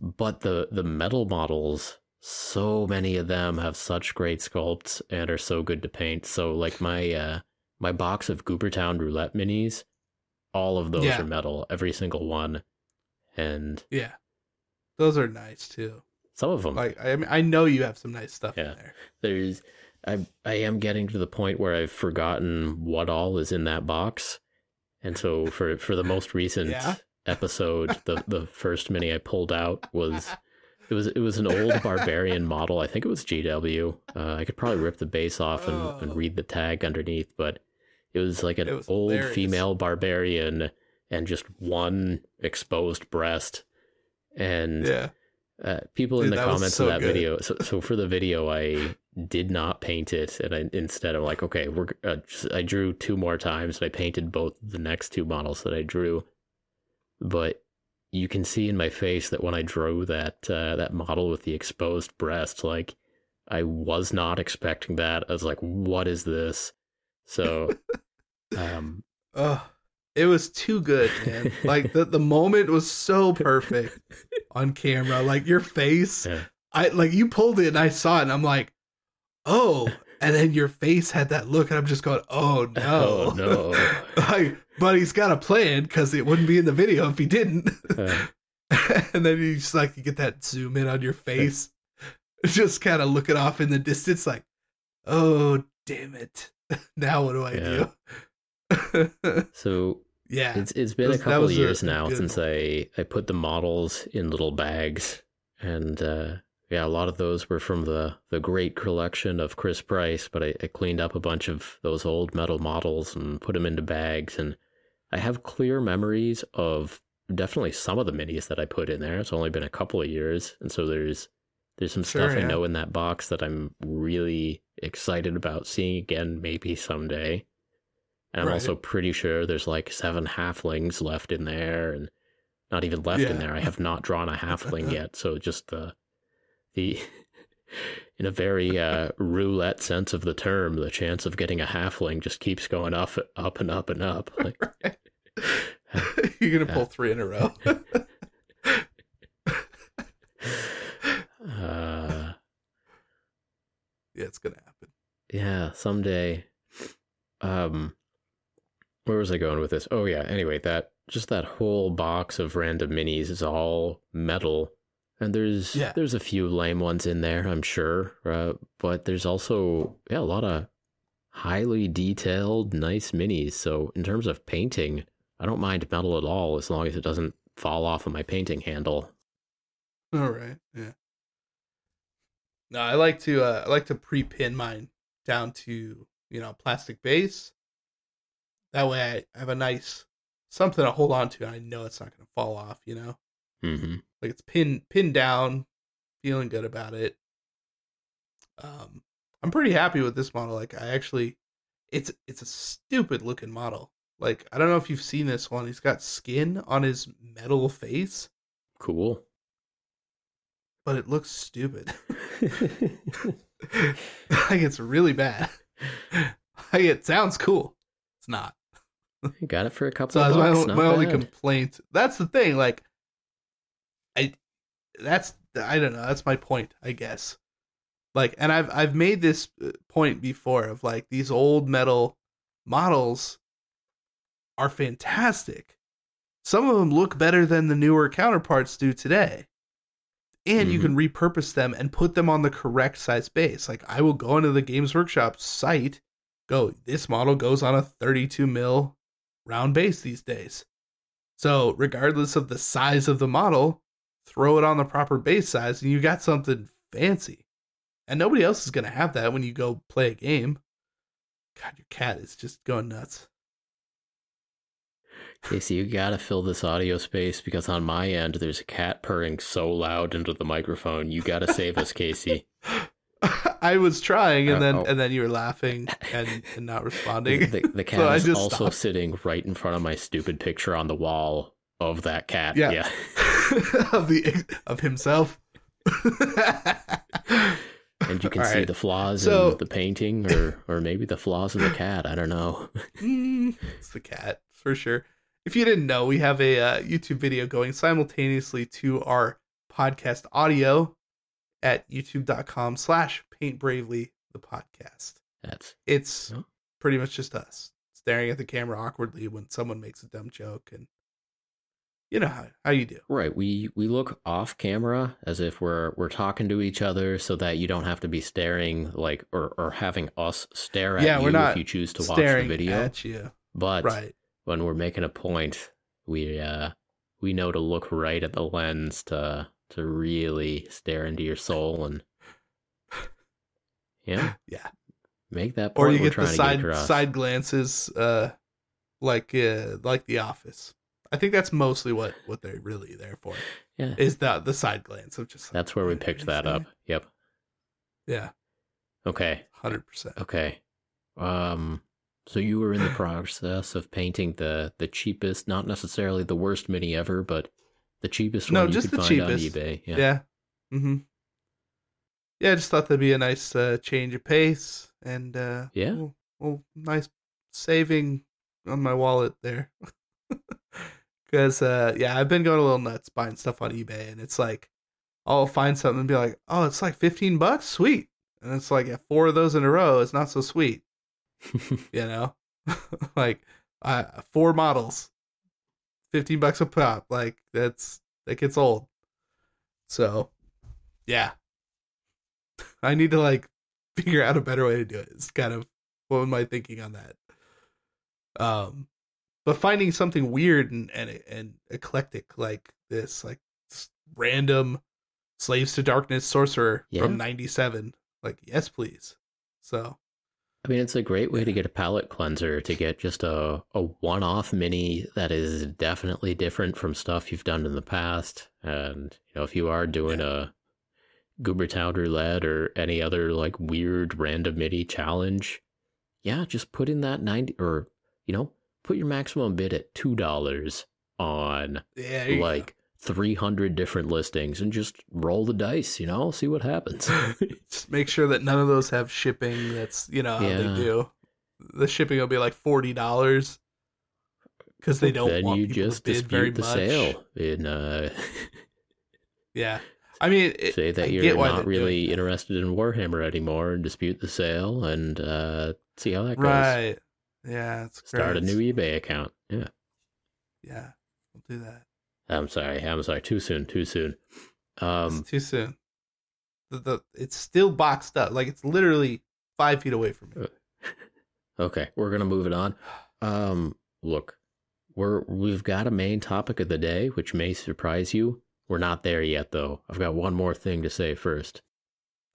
but the the metal models so many of them have such great sculpts and are so good to paint so like my uh my box of goobertown roulette minis all of those Yeah. are metal every single one and Yeah. Those are nice too. some of them Like I mean I know you have some nice stuff Yeah. in there. there's I I am getting to the point where I've forgotten what all is in that box. And so for for the most recent Yeah. episode, the the first mini I pulled out was it was it was an old barbarian model. I think it was GW. Uh, I could probably rip the base off and, Oh. and read the tag underneath, but it was like an was old hilarious. female barbarian and just one exposed breast. And Yeah. uh, people in the comments so of that good. video. So, so for the video, I did not paint it, and I, instead I'm like, okay, we're. Uh, just, I drew two more times, and I painted both the next two models that I drew. But you can see in my face that when I drew that uh, that model with the exposed breast, like I was not expecting that. I was like, what is this? So, um, Oh, it was too good, man. like the, the moment was so perfect on camera. Like your face, Yeah. I like you pulled it and I saw it and I'm like, oh. And then your face had that look and I'm just going, oh no. oh no. like, but he's got a plan because it wouldn't be in the video if he didn't. Uh, and then you just like you get that zoom in on your face, just kind of looking off in the distance, like, oh damn it! now what do I do? so yeah, It's it's been That was- a couple of years a now since I I put the models in little bags, and uh, yeah, a lot of those were from the the great collection of Chris Price. But I, I cleaned up a bunch of those old metal models and put them into bags, and I have clear memories of definitely some of the minis that I put in there. It's only been a couple of years, and so there's there's some Sure, stuff I know in that box that I'm really excited about seeing again, maybe someday. And I'm Right. also pretty sure there's like seven halflings left in there, and not even left in there. I have not drawn a halfling yet, so just the the in a very uh, roulette sense of the term, the chance of getting a halfling just keeps going up, up and up and up. Like, You're gonna pull three in a row. uh, yeah, it's gonna happen. yeah, someday. Um, where was I going with this? Oh yeah. Anyway, that just that whole box of random minis is all metal, and there's Yeah. there's a few lame ones in there, I'm sure. Uh, but there's also yeah a lot of highly detailed, nice minis. So in terms of painting, I don't mind metal at all as long as it doesn't fall off of my painting handle. All right. Yeah. No, I like to uh, I like to pre-pin mine down to you know plastic base. That way, I have a nice something to hold on to. And I know it's not going to fall off. You know, hmm like it's pinned pinned down, feeling good about it. Um, I'm pretty happy with this model. Like I actually, it's it's a stupid looking model. Like I don't know if you've seen this one. He's got skin on his metal face, Cool. but it looks stupid. like it's really bad. Like it sounds cool. It's not. You got it for a couple So of that's my, bucks. not my only complaint. That's the thing. Like, I, that's I don't know. That's my point. I guess. Like, and I've I've made this uh, point before of like these old metal models are fantastic. some of them look better than the newer counterparts do today. And you Mhm. can repurpose them and put them on the correct size base. Like I will go into the Games Workshop site, go, this model goes on a 32 mil round base these days. So regardless of the size of the model, throw it on the proper base size and you got something fancy. And nobody else is gonna have that when you go play a game. God, your cat is just going nuts. Casey, you gotta fill this audio space because on my end there's a cat purring so loud into the microphone. You gotta save us, Casey. I was trying, and then oh. and then you were laughing and, and not responding. the, the cat So is also stopped. sitting right in front of my stupid picture on the wall of that cat. Yeah. yeah. of the of himself. And you can All see right. the flaws So- in the painting or or maybe the flaws in the cat. I don't know. Mm, it's the cat for sure. If you didn't know, we have a uh, YouTube video going simultaneously to our podcast audio at youtube.com slash paint bravely the podcast. That's It's pretty much just us staring at the camera awkwardly when someone makes a dumb joke and you know how, how you do. right. We we look off camera as if we're we're talking to each other so that you don't have to be staring like or, or having us stare at Yeah, you we're not if you choose to watch the video. at you. But Right. When we're making a point, we uh we know to look right at the lens to to really stare into your soul and yeah, Yeah. make that Or point you we're get the side get side glances uh like uh like the office. I think that's mostly what what they're really there for. Yeah. Is the the side glance of just like, That's where we picked that say?" up. Yep. Yeah, Okay. hundred percent. Okay. Um so you were in the process of painting the the cheapest, not necessarily the worst mini ever, but the cheapest No, one you could the find cheapest. on eBay. Yeah. Yeah. Mm-hmm. Yeah, I just thought that'd be a nice uh, change of pace and uh Yeah. well, well nice saving on my wallet there. Cause uh yeah, I've been going a little nuts buying stuff on eBay and it's like I'll find something and be like, Oh, it's like fifteen bucks? Sweet. And it's like yeah, four of those in a row, it's not so sweet, you know? like uh four models. Fifteen bucks a pop. Like that's that gets old. So yeah. I need to like figure out a better way to do it. It's kind of what am I thinking on that? Um but finding something weird and and, and eclectic like this, like s- random slaves to darkness sorcerer Yeah. from 97 like yes please so I mean, it's a great way to get a palette cleanser to get just a, a one off mini that is definitely different from stuff you've done in the past. And, you know, if you are doing a Goober Town Roulette or any other like weird random mini challenge, yeah, just put in that 90 or, you know, put your maximum bid at $2 on yeah like 300 different listings and just roll the dice, you know, see what happens. just make sure that none of those have shipping that's you know how Yeah. they do the shipping will be like $40 because they don't then want you just to bid very dispute the much sale in uh yeah i mean it, say that I you're get not really interested in Warhammer anymore and dispute the sale and uh, see how that goes. right yeah it's Start a new eBay account. Yeah. yeah we'll do that I'm sorry. I'm sorry. Too soon. Too soon. Um, it's too soon the, the it's still boxed up like it's literally five feet away from me okay, we're gonna move it on. Um, look, we're we've got a main topic of the day, which may surprise you. We're not there yet, though. I've got one more thing to say first.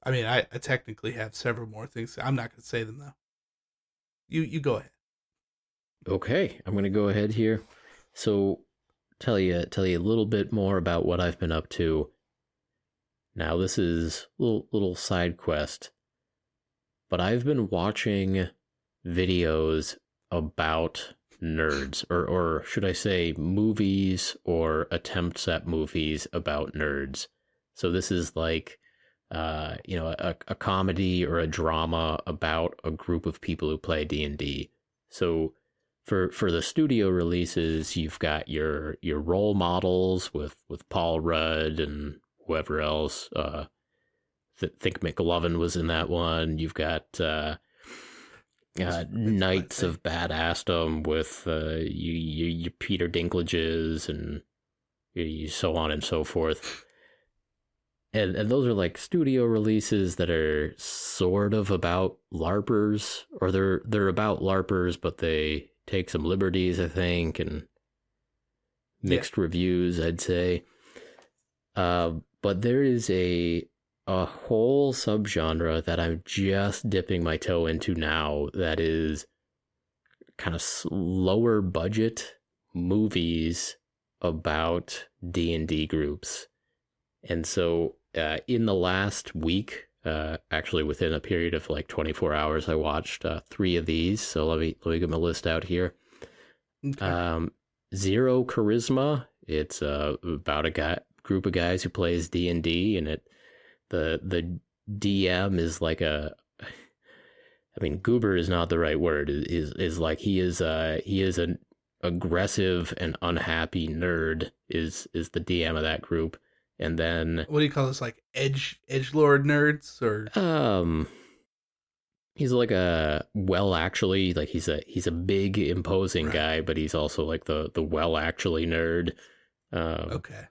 I mean, I, I technically have several more things. I'm not going to say them though. You you go ahead. Okay, I'm gonna go ahead here. So, tell you tell you a little bit more about what I've been up to. Now, this is a little little side quest, but I've been watching videos about nerds, or or should I say, movies or attempts at movies about nerds. So this is like, uh, you know, a, a comedy or a drama about a group of people who play D and D. So for for the studio releases, you've got your your role models with with Paul Rudd and whoever else. Uh, th- think McLovin was in that one. You've got uh, uh, Knights of Badassdom with uh, you, you, you Peter Dinklages and you, so on and so forth. And and those are like studio releases that are sort of about larpers, or they're they're about larpers, but they take some liberties, I think, and mixed yeah. reviews, I'd say. Uh, but there is a a whole subgenre that I'm just dipping my toe into now that is kind of lower budget movies about D&D groups. And so uh, in the last week, uh, actually within a period of like 24 hours, I watched uh, three of these. So let me let me get my list out here. Okay. Um, Zero Charisma. It's uh, about a guy group of guys who plays D and D, and it the the DM is like a I mean goober is not the right word is is like he is uh he is an aggressive and unhappy nerd is is the DM of that group and then what do you call this like edge edge lord nerds or? Um he's like a well actually like he's a he's a big imposing right. guy but he's also like the the well actually nerd. Um okay.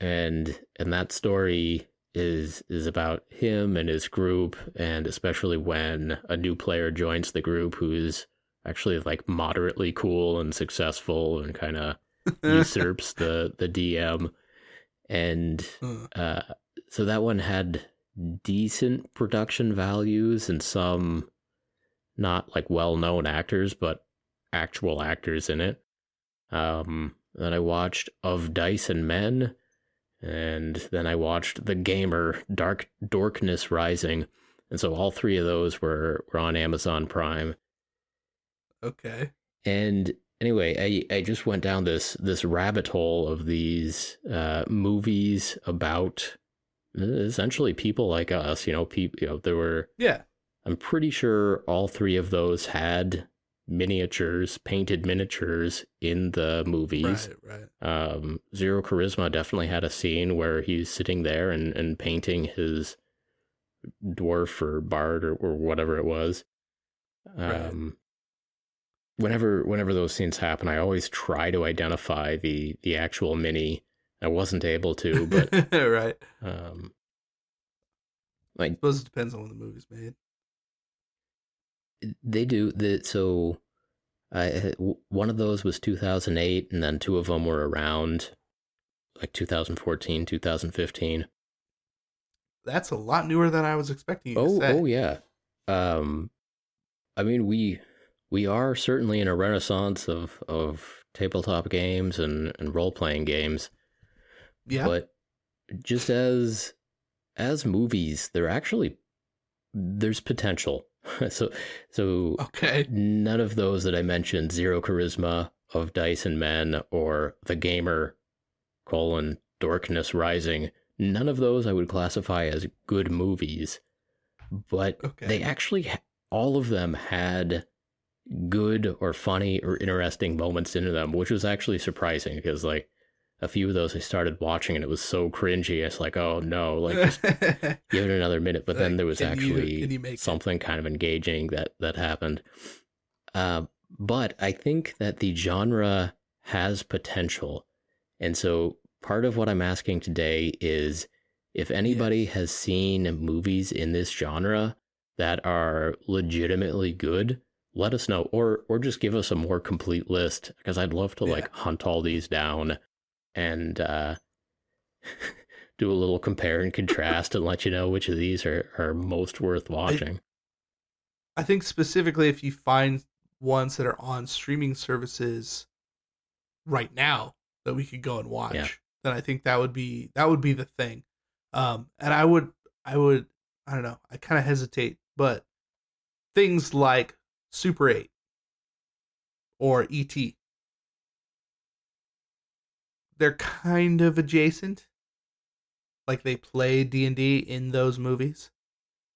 and and that story is is about him and his group and especially when a new player joins the group who's actually like moderately cool and successful and kind of usurps the the DM and uh so that one had decent production values and some not like well-known actors but actual actors in it um then I watched Of Dice and Men and then I watched The Gamer, Dark Dorkness Rising, and so all three of those were were on Amazon Prime. Okay. And anyway, I I just went down this this rabbit hole of these uh, movies about essentially people like us. You know, people. You know, there were. Yeah. I'm pretty sure all three of those had miniatures, painted miniatures in the movies. Right, right. Um, Zero Charisma definitely had a scene where he's sitting there and, and painting his dwarf or bard or, or whatever it was. Um, right. Whenever whenever those scenes happen, I always try to identify the the actual mini. I wasn't able to, but right. Um, like, I suppose it depends on when the movie's made. They do the so. I one of those was 2008, and then two of them were around like 2014, 2015. That's a lot newer than I was expecting. oh, oh yeah. Um, I mean we we are certainly in a renaissance of of tabletop games and and role playing games. Yeah. But just as as movies, they're actually there's potential so so okay. None of those that I mentioned, Zero Charisma of Dice and Men or The Gamer colon Dorkness Rising, none of those I would classify as good movies. But okay. they actually all of them had good or funny or interesting moments into them, which was actually surprising because like a few of those I started watching and it was so cringy. It's like, oh no, like just give it another minute. But like, then there was actually you, you something kind of engaging that that happened. Uh, but I think that the genre has potential, and so part of what I'm asking today is if anybody yes. has seen movies in this genre that are legitimately good let us know or or just give us a more complete list because I'd love to yeah. like hunt all these down and uh, do a little compare and contrast and let you know which of these are, are most worth watching. I, I think specifically if you find ones that are on streaming services right now that we could go and watch, yeah. then I think that would be that would be the thing. Um, and I would I would I don't know I kind of hesitate, but things like Super Eight or ET they're kind of adjacent. Like they play D and D in those movies.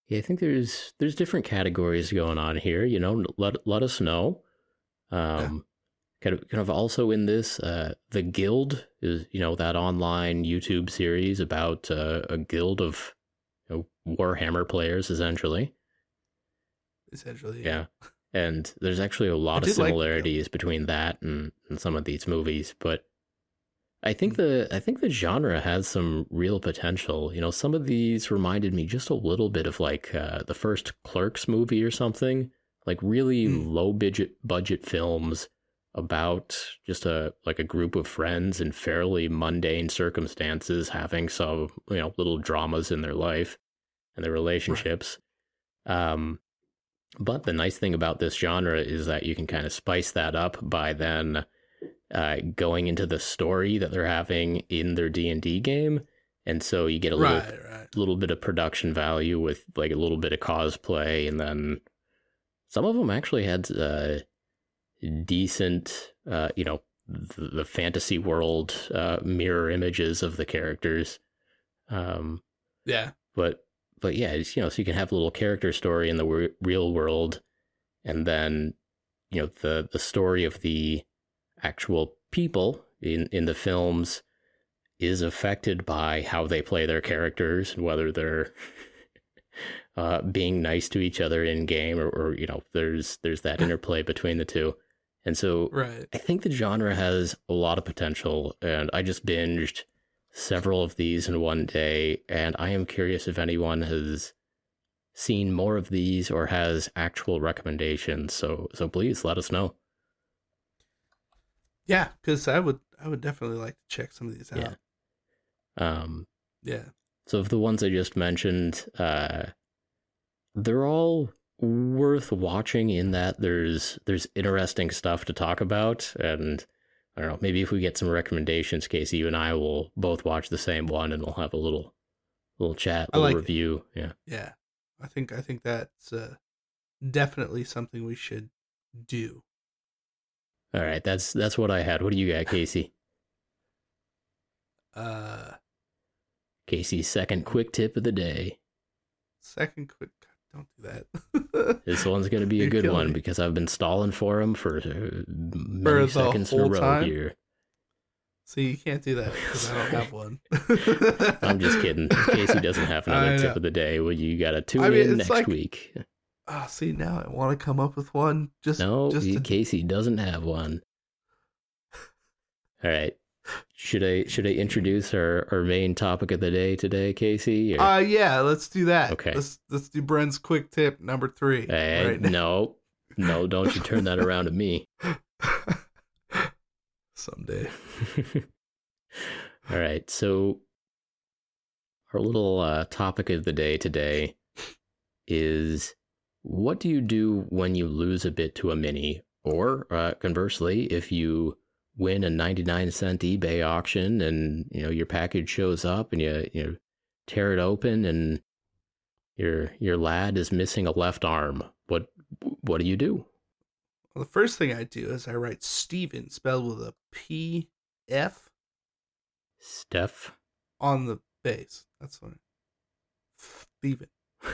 Yeah, I think there's there's different categories going on here. You know, let let us know. Um, yeah. kind of kind of also in this, uh, the Guild is you know that online YouTube series about uh, a guild of you know, Warhammer players essentially. essentially. Yeah. And there's actually a lot I of did like similarities between that and, and some of these movies, but I think Hmm. the I think the genre has some real potential. You know, some of these reminded me just a little bit of like uh, the first Clerks movie or something, like really Hmm. low budget budget films about just a like a group of friends in fairly mundane circumstances having some you know little dramas in their life and their relationships. Um, but the nice thing about this genre is that you can kind of spice that up by then uh, going into the story that they're having in their D and D game, and so you get a little Right, right. little bit of production value with like a little bit of cosplay, and then some of them actually had uh, decent, uh, you know, the, the fantasy world uh, mirror images of the characters. Um, Yeah. but but yeah, it's, you know, so you can have a little character story in the w- real world, and then you know the the story of the actual people in in the films is affected by how they play their characters and whether they're uh, being nice to each other in game or, or you know there's there's that interplay between the two and so Right. I think the genre has a lot of potential, and I just binged several of these in one day, and I am curious if anyone has seen more of these or has actual recommendations. So, so please let us know. Yeah, because I would I would definitely like to check some of these out. Yeah. Um, Yeah. so of the ones I just mentioned, uh, they're all worth watching in that there's there's interesting stuff to talk about and I don't know, maybe if we get some recommendations, Casey, you and I will both watch the same one and we'll have a little little chat, little like it. review. Yeah. Yeah. I think I think that's uh, definitely something we should do. All right, that's that's what I had. What do you got, Casey? Uh Casey's second quick tip of the day. second quick don't do that. This one's going to be a You're good one me. because I've been stalling for him for uh, many the seconds in a row time? here. So you can't do that because I don't have one. I'm just kidding. Casey doesn't have another tip of the day. Well, you got to tune I mean, in next like- week. Ah, see, now I want to come up with one. Just No, just you- to, Casey doesn't have one. All right. Should I should I introduce our, our main topic of the day today, Casey? Or- uh yeah, let's do that. Okay. Let's let's do Bren's quick tip number three. Eh, right now. no, no, don't you turn that around to me. Someday. All right. So, our little uh, topic of the day today is what do you do when you lose a bit to a mini? Or uh, conversely, if you win a 99 cent eBay auction and you know your package shows up and you you know, tear it open and your your lad is missing a left arm, what what do you do? Well, the first thing I do is I write Steven spelled with a P F Steph? on the base. That's what. Steven.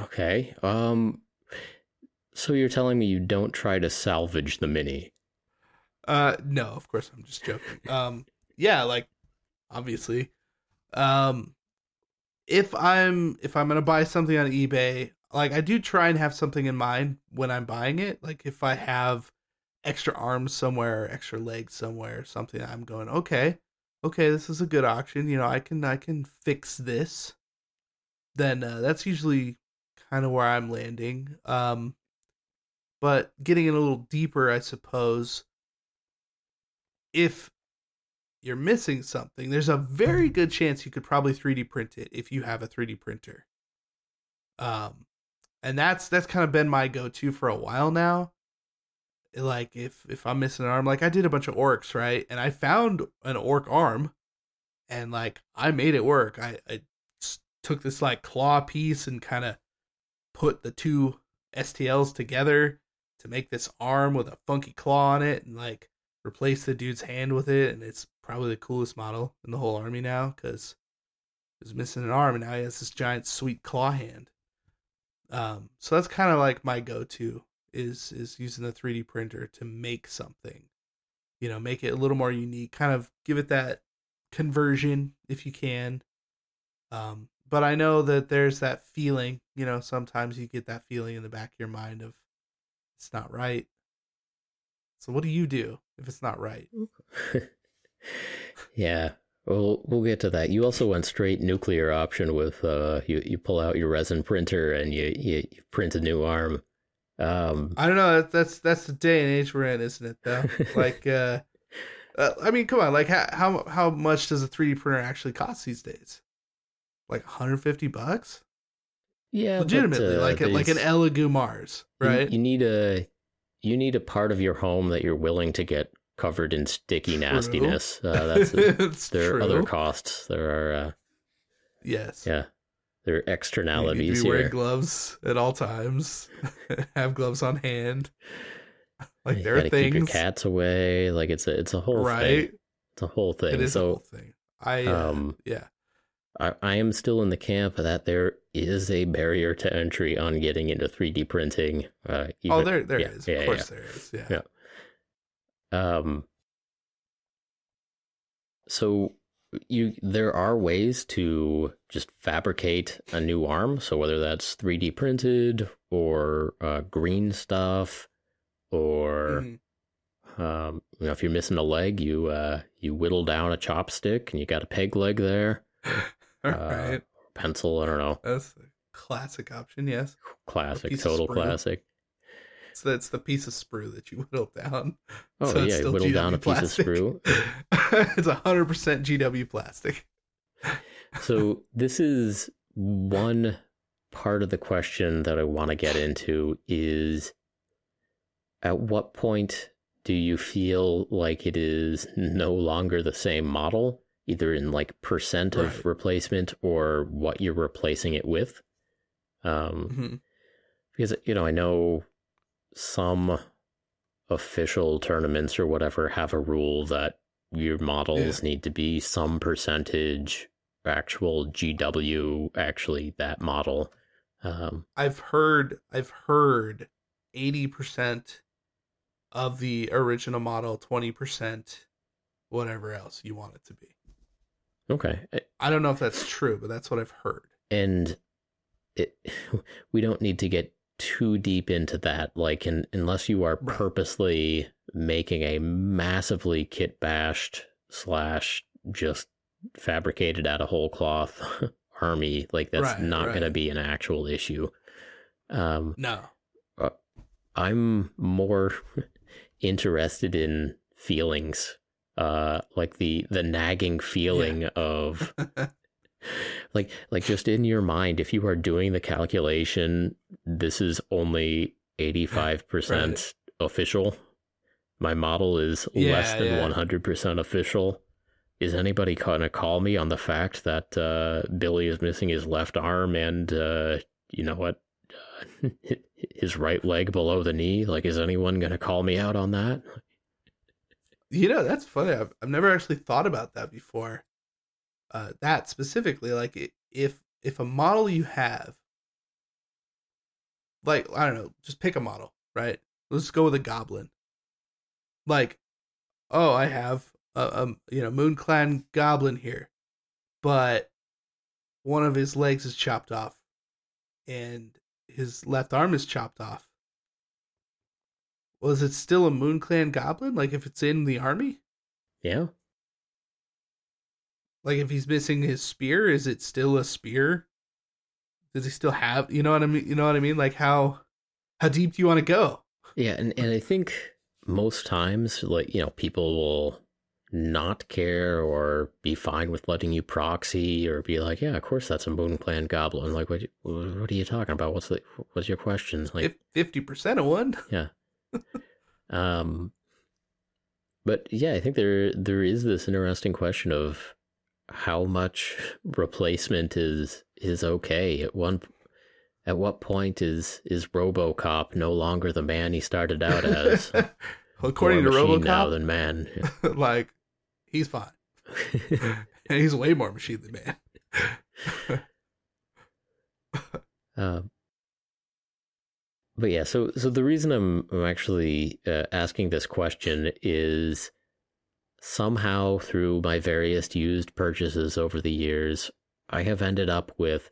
Okay. Um so you're telling me you don't try to salvage the mini. Uh, no, of course I'm just joking. Um, yeah, like obviously, um, if I'm if I'm gonna buy something on eBay, like I do try and have something in mind when I'm buying it. Like if I have extra arms somewhere, extra legs somewhere, something, I'm going okay, okay, this is a good auction. You know, I can I can fix this. Then uh, that's usually kind of where I'm landing. Um, but getting in a little deeper, I suppose if you're missing something, there's a very good chance you could probably 3D print it if you have a 3D printer. Um, and that's that's kind of been my go-to for a while now. Like if if I'm missing an arm, like I did a bunch of orcs, right? And I found an orc arm, and like I made it work. I took this like claw piece and kind of put the two STLs together to make this arm with a funky claw on it, and like replace the dude's hand with it, and it's probably the coolest model in the whole army now because he's missing an arm, and now he has this giant sweet claw hand. Um, so that's kind of like my go-to is is using the 3D printer to make something, you know, make it a little more unique, kind of give it that conversion if you can. Um, but I know that there's that feeling, you know, sometimes you get that feeling in the back of your mind of it's not right. So what do you do if it's not right? yeah. Well, we'll get to that. You also went straight nuclear option with uh, you. You pull out your resin printer and you you, you print a new arm. Um, I don't know. That's that's the day and age we're in, isn't it? Though, like, uh, uh, I mean, come on. Like, how how how much does a three D printer actually cost these days? Like 150 bucks? Yeah, legitimately, but, uh, like a, like an there's- Elegoo Mars, right? You, you need a you need a part of your home that you're willing to get covered in sticky True. nastiness. Uh, that's it's there true. are other costs. There are uh, yes. yeah, there are You need to externalities be wearing here. gloves at all times. Have gloves on hand. Like You there are gotta keep your things, cats away. Like it's a it's a whole right? thing. It's a whole thing. It is a whole thing. I uh, um, yeah. I, I am still in the camp that there is a barrier to entry on getting into 3D printing. Uh, oh, even- there there is. yeah, Of yeah, course there is. Yeah. Yeah. Um, so you there are ways to just fabricate a new arm. So whether that's 3D printed or uh, green stuff, or Mhm. um, you know, if you're missing a leg, you uh, you whittle down a chopstick and you got a peg leg there, All uh, right. pencil. I don't know, That's a classic option. Yes. classic, total classic. So that's the piece of sprue that you whittle down. Oh So yeah, still whittle GW down a piece of sprue. it's hundred percent GW plastic. So this is one part of the question that I want to get into is at what point do you feel like it is no longer the same model, either in like percent of replacement or what you're replacing it with? Um, Mhm. because you know I know some official tournaments or whatever have a rule that your models need to be some percentage actual GW actually that model. Um, I've heard I've heard eighty percent of the original model, twenty percent whatever else you want it to be. Okay, I don't know if that's true, but that's what I've heard. and it we don't need to get too deep into that like in, unless you are Right. purposely making a massively kit bashed slash just fabricated out of whole cloth army like that's Right, not going to be an actual issue um No. i'm more interested in feelings uh like the the nagging feeling of like like just in your mind if you are doing the calculation this is only 85% official. My model is less than yeah. 100% official. Is anybody gonna call me on the fact that uh, billy is missing his left arm and uh, you know what uh, his right leg below the knee? Like is anyone gonna call me out on that You know, that's funny. I've, I've never actually thought about that before. Uh, that specifically, like if if a model you have, like I don't know, just pick a model, right? Let's go with a goblin. Like, oh, I have a, a you know Moon Clan goblin here, but one of his legs is chopped off, and his left arm is chopped off. Was it still a Moon Clan goblin? Like if it's in the army? yeah Like if he's missing his spear, is it still a spear? Does he still have you know what I mean you know what I mean? Like how how deep do you want to go? Yeah, and, and I think most times, like, you know, people will not care or be fine with letting you proxy or be like, yeah, of course that's a Moon Clan goblin. Like, what, what are you talking about? What's the, what's your question? Like, Fifty percent of one. yeah. Um, but yeah, I think there, there is this interesting question of how much replacement is, is okay at one, at what point is, is RoboCop no longer the man he started out as? According to machine now RoboCop, than man. like he's fine, and he's way more machine than man. Um, but yeah, so so the reason I'm I'm actually uh, asking this question is somehow through my various used purchases over the years, I have ended up with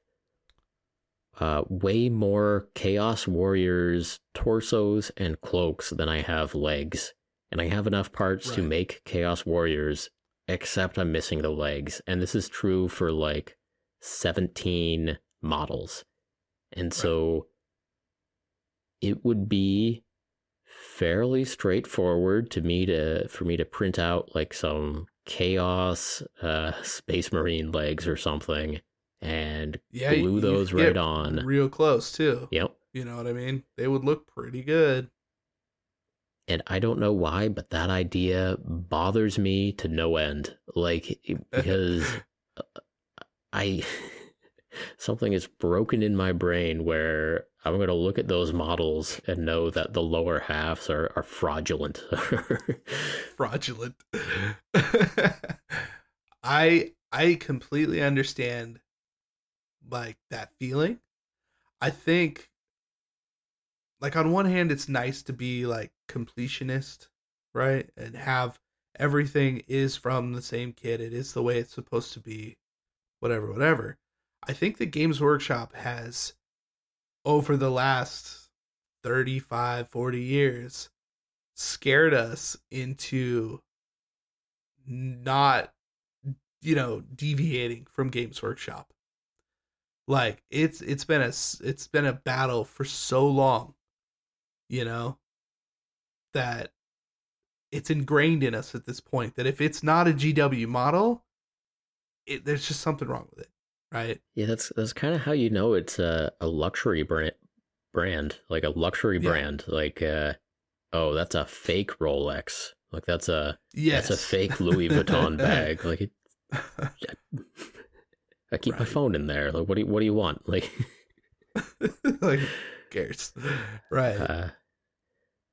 uh, way more Chaos Warriors torsos and cloaks than I have legs. And I have enough parts to make Chaos Warriors, except I'm missing the legs. And this is true for like 17 models. And so it would be fairly straightforward to me to for me to print out like some chaos uh space marine legs or something and Yeah, glue you those right on. real close too. Yep. You know what I mean? They would look pretty good. And I don't know why, but that idea bothers me to no end. Like because uh, I something is broken in my brain where I'm going to look at those models and know that the lower halves are, are fraudulent. fraudulent. I I completely understand like that feeling. I think like on one hand it's nice to be like completionist, right? And have everything is from the same kid. It is the way it's supposed to be. Whatever, whatever. I think the Games Workshop has over the last 35 40 years scared us into not you know deviating from games workshop. Like it's it's been a it's been a battle for so long you know that it's ingrained in us at this point that if it's not a gw model it, there's just something wrong with it right yeah, that's that's kind of how you know it's a, a luxury brand brand, like a luxury Yeah. brand. Like uh oh, that's a fake Rolex. Like that's a yes that's a fake Louis Vuitton bag. Like it, I keep my phone in there. Like what do you what do you want? Like like cares right uh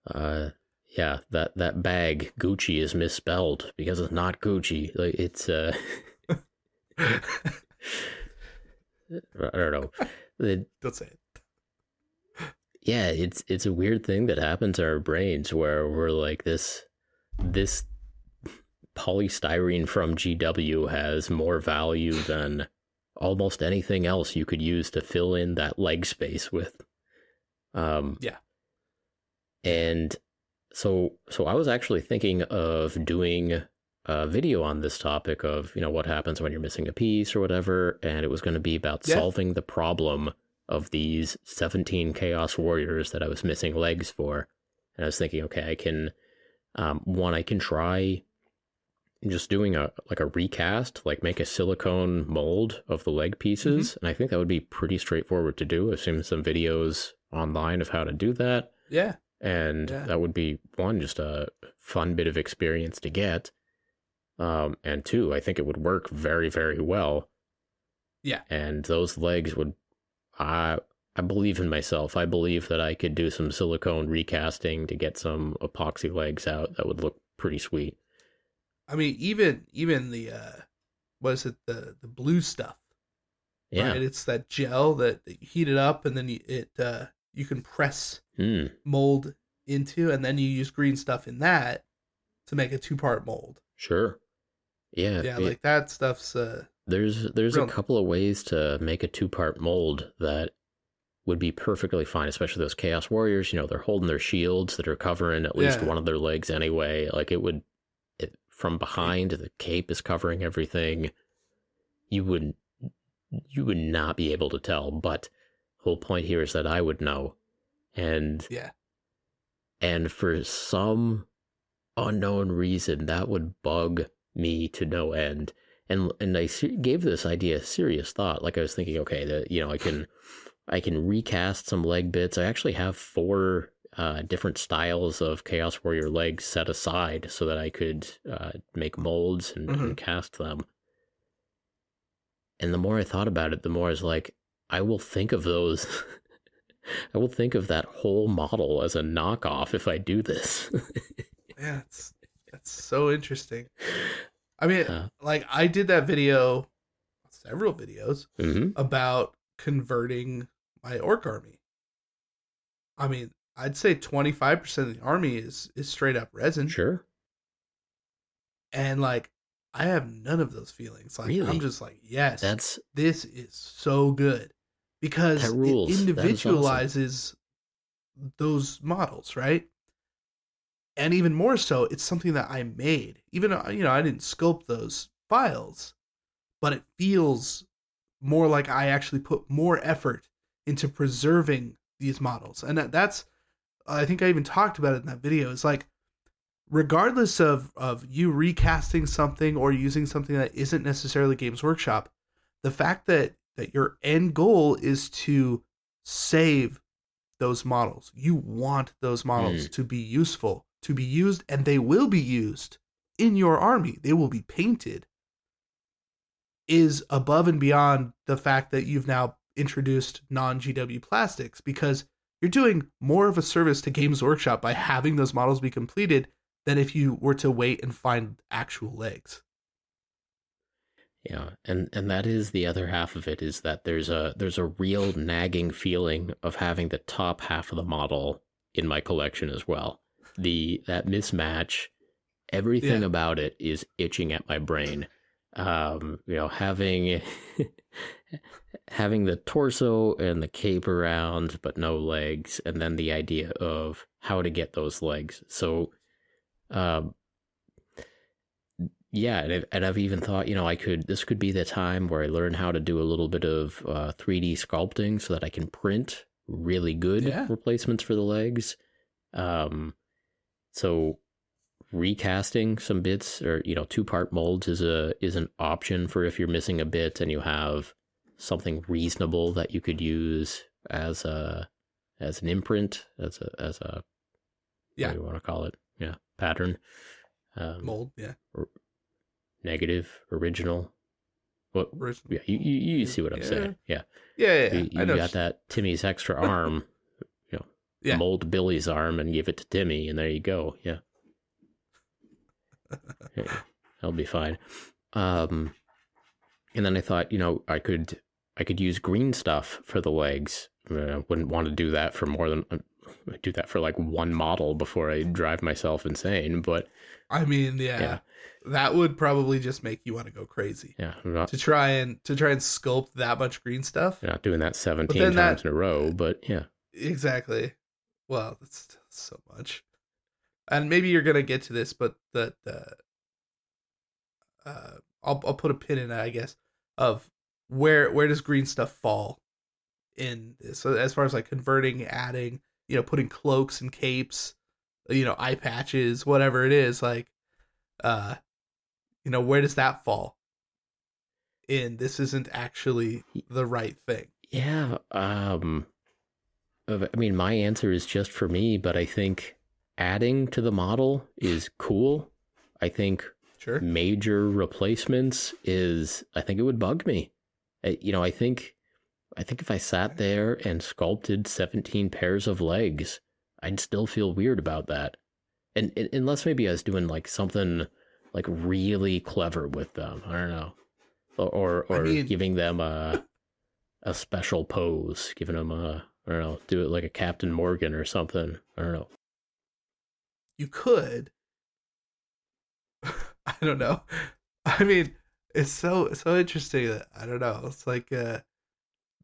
uh yeah, that that bag Gucci is misspelled because it's not Gucci. Like it's uh I don't know. Say it yeah, it's it's a weird thing that happens to our brains where we're like this this polystyrene from GW has more value than almost anything else you could use to fill in that leg space with. Um Yeah. And so so I was actually thinking of doing a video on this topic of, you know, what happens when you're missing a piece or whatever, and it was going to be about Yeah. solving the problem of these 17 chaos warriors that I was missing legs for. And I was thinking, okay, I can um one I can try just doing a like a recast, like make a silicone mold of the leg pieces, and I think that would be pretty straightforward to do. I've seen some videos online of how to do that yeah and Yeah. that would be one just a fun bit of experience to get um and two i think it would work very very well Yeah. and those legs would i i believe in myself i believe that i could do some silicone recasting to get some epoxy legs out that would look pretty sweet I mean, even even the uh, what is it the the blue stuff? yeah right? It's that gel that, that you heat it up and then you, it uh, you can press Hmm. mold into, and then you use green stuff in that to make a two part mold. sure yeah Yeah, it- like that stuff's uh, There's there's Real- a couple of ways to make a two part mold that would be perfectly fine, especially those Chaos Warriors. You know, they're holding their shields that are covering at least Yeah. one of their legs anyway. Like it would, it, from behind, the cape is covering everything. You would you would not be able to tell. But the whole point here is that I would know, and yeah, and for some unknown reason that would bug me to no end. And and i gave this idea serious thought. Like i was thinking okay that you know i can i can recast some leg bits. I actually have four uh, different styles of chaos warrior legs set aside so that i could uh, make molds and, and cast them. And the more i thought about it the more i was like i will think of those I will think of that whole model as a knockoff if I do this. yeah, it's that's so interesting. I mean, like I did that video, several videos hmm about converting my orc army. I mean, I'd say twenty five percent of the army is is straight up resin. Sure. and like I have none of those feelings. Like Really? I'm just like, yes, That's this is so good because it is awesome. individualizes those models, right? And even more so, it's something that I made. Even though, you know, I didn't sculpt those files, but it feels more like I actually put more effort into preserving these models. And that, that's I think I even talked about it in that video. It's like regardless of of you recasting something or using something that isn't necessarily Games Workshop, the fact that that your end goal is to save those models. You want those models mm. to be useful, to be used, and they will be used in your army. They will be painted. Is above and beyond the fact that you've now introduced non GW plastics because you're doing more of a service to Games Workshop by having those models be completed than if you were to wait and find actual legs. Yeah, and and that is the other half of it is that there's a there's a real nagging feeling of having the top half of the model in my collection as well. The that mismatch, everything Yeah. about it is itching at my brain. Um, you know, having having the torso and the cape around but no legs, and then the idea of how to get those legs. So, um, yeah, and I've, and I've even thought, you know, I could this could be the time where I learn how to do a little bit of uh, 3D sculpting so that I can print really good Yeah. replacements for the legs. Um, so recasting some bits or you know two part molds is a is an option for if you're missing a bit and you have something reasonable that you could use as a as an imprint as a as a Yeah. you want to call it yeah pattern um, Mold, yeah. or negative original what Original. yeah you, you, you see what i'm Yeah. saying yeah, Yeah, yeah, yeah. you, you got that timmy's extra arm Yeah. mold billy's arm and give it to timmy and there you go yeah that'll be fine um and then i thought you know i could i could use green stuff for the legs I, mean, I wouldn't want to do that for more than I do that for like one model before I drive myself insane. But I mean, yeah, Yeah. that would probably just make you want to go crazy yeah, not, to try and to try and sculpt that much green stuff. not doing that 17 times that- in a row. But yeah, Exactly. Well, that's so much. And maybe you're gonna get to this, but the the uh, I'll I'll put a pin in it, I guess, of where where does green stuff fall in this? So as far as like converting, adding, you know, putting cloaks and capes, you know, eye patches, whatever it is, like, uh, you know, where does that fall? In this isn't actually the right thing. yeah. Um, uh, I mean, my answer is just for me, but I think adding to the model is cool. I think Sure. major replacements is I think it would bug me. I, you know, I think I think if I sat there and sculpted 17 pairs of legs, I'd still feel weird about that. And, and unless maybe I was doing like something like really clever with them, I don't know. Or or, I mean- giving them a a special pose, giving them a I don't know, do it like a Captain Morgan or something. I don't know. you could i don't know i mean it's so so interesting that i don't know it's like uh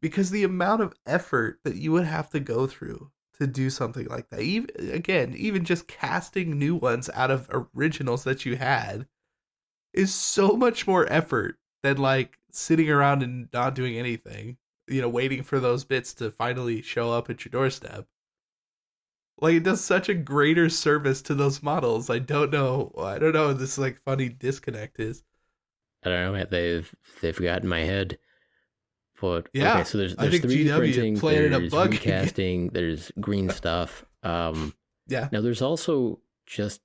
because the amount of effort that you would have to go through to do something like that even again even just casting new ones out of originals that you had is so much more effort than like sitting around and not doing anything you know waiting for those bits to finally show up at your doorstep like it does such a greater service to those models. I don't know. I don't know. what This like funny disconnect is. I don't know, man. They've they've got in my head. But Yeah, okay, so there's there's 3D GW printing, a there's bug. recasting, there's green stuff. Um, Yeah. now there's also just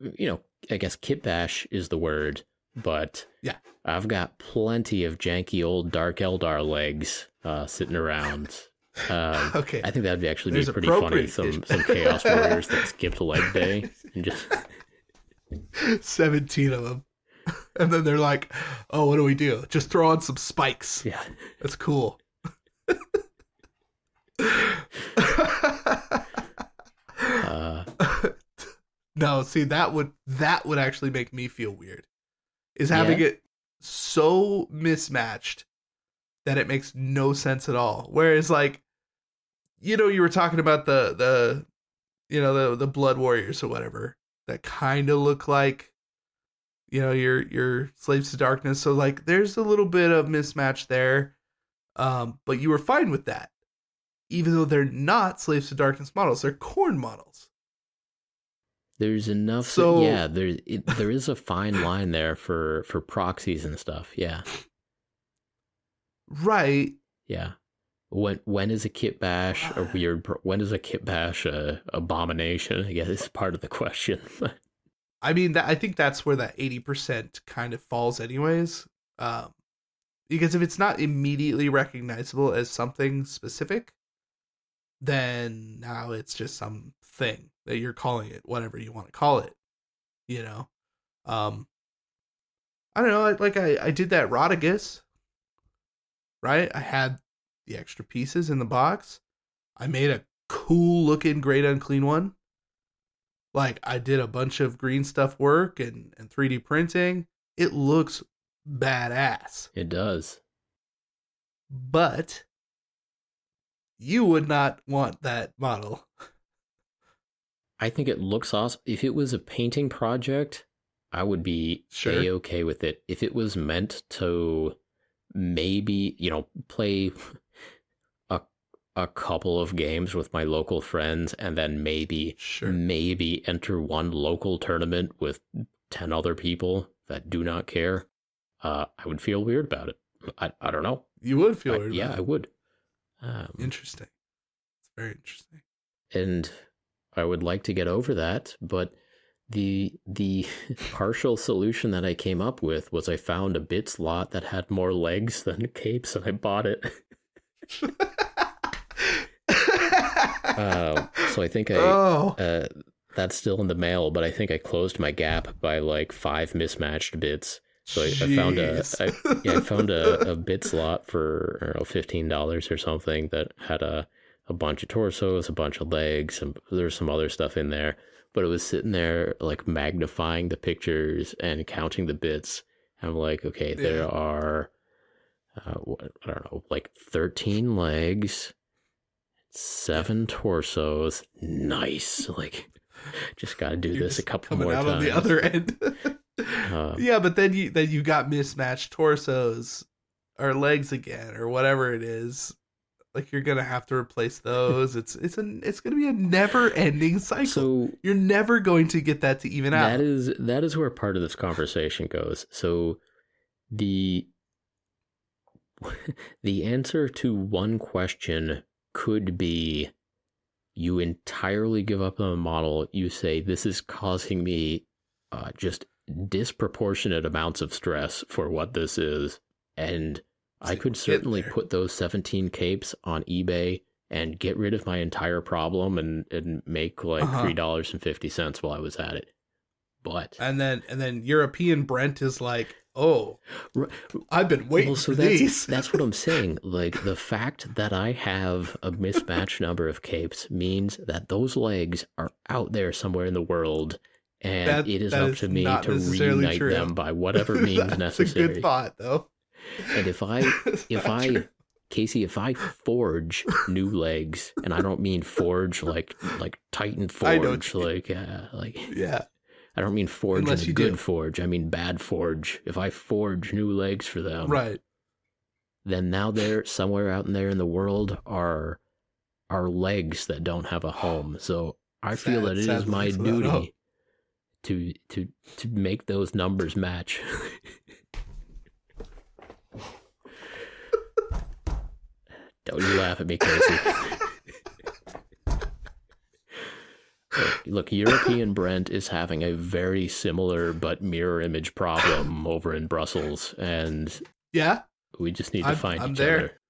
you know, I guess kitbash is the word, but Yeah. I've got plenty of janky old Dark Eldar legs uh, sitting around. Um, Okay. I think that'd be actually be pretty funny. Some some chaos warriors that skipped leg day and just 17 of them. And then they're like, oh, what do we do? Just throw on some spikes. yeah. That's cool. Uh, no, see that would that would actually make me feel weird. Is having Yeah. it so mismatched that it makes no sense at all. Whereas like you know, you were talking about the the you know, the the blood warriors or whatever that kind of look like you know, your your slaves to darkness. So like there's a little bit of mismatch there. Um, but you were fine with that. Even though they're not slaves to darkness models, they're Khorne models. There's enough. So- yeah, there it, there is a fine line there for for proxies and stuff. Yeah, Right. yeah. When when is a kit bash a weird? When is a kit bash a abomination? I guess is part of the question. I mean, that I think that's where that eighty percent kind of falls, anyways. Um, because if it's not immediately recognizable as something specific, then now it's just something that you're calling it, whatever you want to call it. You know, um, I don't know. Like I, I did that Rotigus, right? I had the extra pieces in the box. I made a cool looking great unclean one like I did a bunch of green stuff work and, and 3D printing. It looks badass. it does. But you would not want that model. I think it looks awesome. If it was a painting project, I would be Sure. a okay with it. If it was meant to maybe, you know, play a a couple of games with my local friends and then maybe Sure. maybe enter one local tournament with 10 other people that do not care, uh, I would feel weird about it. I, I don't know. You would feel I- weird. yeah, I would. Um, Interesting. It's very interesting. and I would like to get over that, but the the partial solution that I came up with was I found a bit slot that had more legs than capes and I bought it. Uh, so I think I oh, uh, that's still in the mail, but I think I closed my gap by like five mismatched bits. So I, I found a jeez. Yeah I found a, a bit slot for I don't know fifteen dollars or something that had a a bunch of torsos, a bunch of legs, and there's some other stuff in there. But it was sitting there like magnifying the pictures and counting the bits. I'm like, okay, there Yeah. are uh, I don't know, like thirteen legs, seven torsos. Nice, like just got to do You're this a couple coming more out times. on the other end. Um, yeah, but then you then you got mismatched torsos or legs again or whatever it is. Like you're gonna have to replace those. It's it's an it's gonna be a never ending cycle. So you're never going to get that to even out. that is that is where part of this conversation goes. So the the answer to one question could be you entirely give up on the model. You say this is causing me uh, just disproportionate amounts of stress for what this is, and I could certainly there. put those 17 capes on eBay and get rid of my entire problem and, and make like Uh-huh. three dollars and fifty cents while I was at it. But and then and then European Brent is like, oh, I've been waiting well, so for that's these. that's what I'm saying. Like the fact that I have a mismatched number of capes means that those legs are out there somewhere in the world, and That- it is up is to me to reunite true. them by whatever means That's necessary. a good thought, though. And if I if I true. Casey, if I forge new legs, and I don't mean forge like like Titan I know what forge, like uh, like yeah, I don't mean forge Unless in a good do. forge. I mean bad forge. If I forge new legs for them, right. then now there somewhere out in there in the world are are legs that don't have a home. So I feel that it is my legs without a duty to to to make those numbers match. Don't you laugh at me, Casey. Look, Look, European Brent is having a very similar but mirror image problem over in Brussels, and Yeah, we just need to I'm- find I'm each there. other.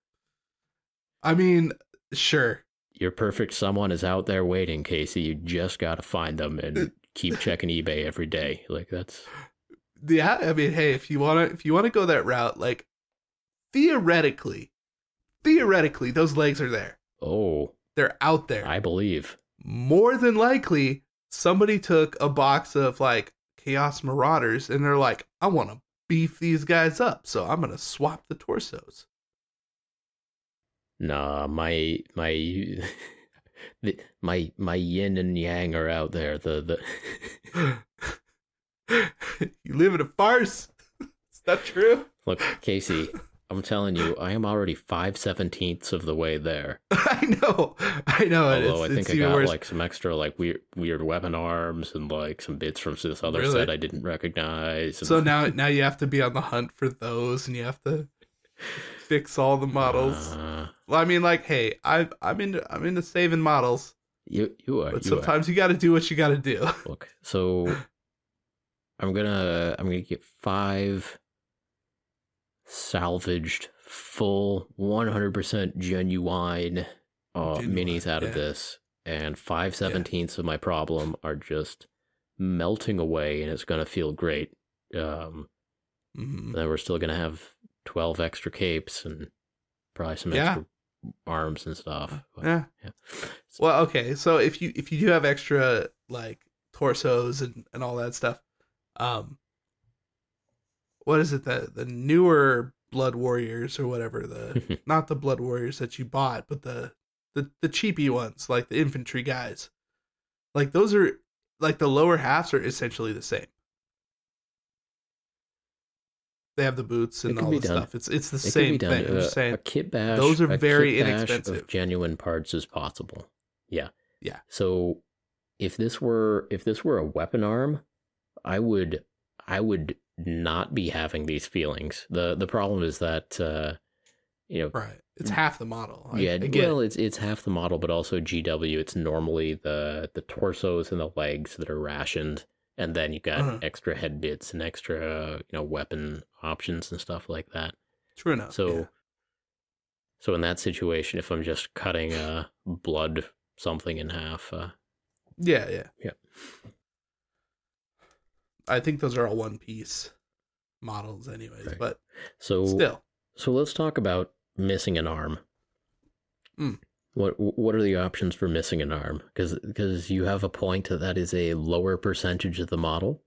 I mean, sure. Your perfect someone is out there waiting, Casey. You just got to find them and keep checking eBay every day. Like that's Yeah, I mean, hey, if you wanna if you wanna go that route, like theoretically, theoretically, those legs are there. oh, They're out there. I believe. More than likely, somebody took a box of like Chaos Marauders and they're like, I want to beef these guys up, so I'm gonna swap the torsos. Nah, my my the, my my yin and yang are out there. The the you live in a farce. Is that true? look, Casey, I'm telling you, I am already five seventeenths of the way there. I know, I know. Although I think it's I got worse. like some extra like weird weird weapon arms and like some bits from this other Really? set I didn't recognize. and- So now, now you have to be on the hunt for those, and you have to fix all the models. Uh, Well, I mean, like, hey, I, I'm into, I'm into saving models, you you are but you are. sometimes you got to do what you got to do. Look, so I'm gonna I'm gonna get five salvaged, full, 100% genuine uh, Genuine, minis out of this, and five seventeenths of my problem are just melting away, and it's gonna feel great. Um, Mhm. then we're still gonna have twelve extra capes and probably some Yeah. extra arms and stuff. but, Yeah. yeah. Well, okay. So if you if you do have extra like torsos and and all that stuff, um, what is it the the newer Blood Warriors or whatever the not the Blood Warriors that you bought, but the the the cheapy ones like the infantry guys, like those are like the lower halves are essentially the same. They have the boots and all the stuff. It's it's the It same thing. I'm Uh, just saying. a kit bash. those are very inexpensive. Of genuine parts as possible. Yeah. Yeah. So if this were if this were a weapon arm, I would I would not be having these feelings. the The problem is that uh, you know Right. It's half the model. I, yeah, I get it. well, it's it's half the model, but also GW. It's normally the the torsos and the legs that are rationed, and then you've got Uh-huh. extra head bits and extra you know weapon options and stuff like that. True enough. So, yeah. so in that situation, if I'm just cutting uh blood something in half, uh, Yeah, yeah. Yeah. I think those are all one piece models anyways, Right. but so still. so let's talk about missing an arm. Mm. What what are the options for missing an arm? Because because you have a point that that is a lower percentage of the model.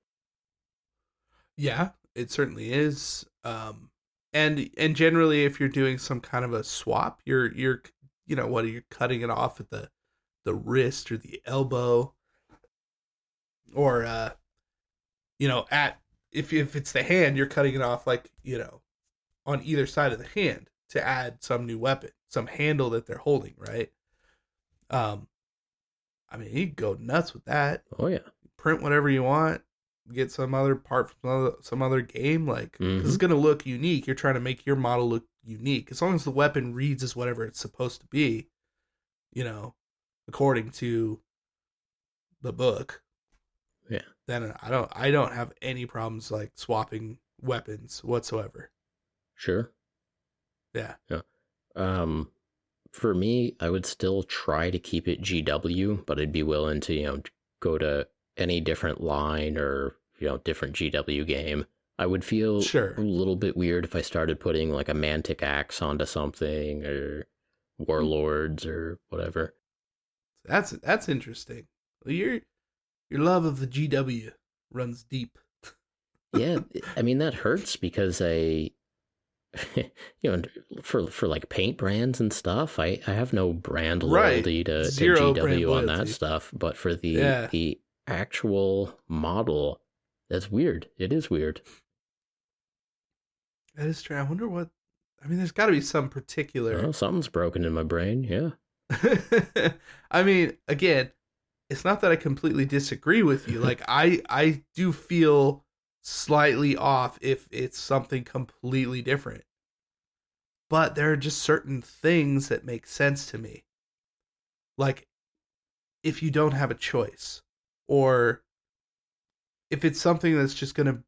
Yeah, it certainly is. Um and and generally if you're doing some kind of a swap, you're you're you know, what you're cutting it off at the the wrist or the elbow or uh you know, at if if it's the hand, you're cutting it off like, you know, on either side of the hand to add some new weapon, some handle that they're holding, right? Um I mean, you go nuts with that. Oh yeah, Print whatever you want, get some other part from some other, some other game Like it's Mhm. going to look unique. You're trying to make your model look unique. As long as the weapon reads as whatever it's supposed to be, you know, according to the book. Then I don't I don't have any problems like swapping weapons whatsoever. sure. Yeah. Yeah. Um, for me, I would still try to keep it GW, but I'd be willing to you know go to any different line or you know different GW game. I would feel Sure. a little bit weird if I started putting like a mantic axe onto something or warlords or whatever. That's that's interesting. Well, your love of the GW runs deep. yeah, I mean that hurts because I, you know, for for like paint brands and stuff, I I have no brand Right. loyalty to, to GW on that stuff, but for the Yeah. the actual model, that's weird. It is weird. That is true. I wonder what. I mean, there's got to be some particular. Oh, something's broken in my brain. Yeah, I mean, again, it's not that I completely disagree with you. Like, I I do feel slightly off if it's something completely different. But there are just certain things that make sense to me. Like, if you don't have a choice, or if it's something that's just going to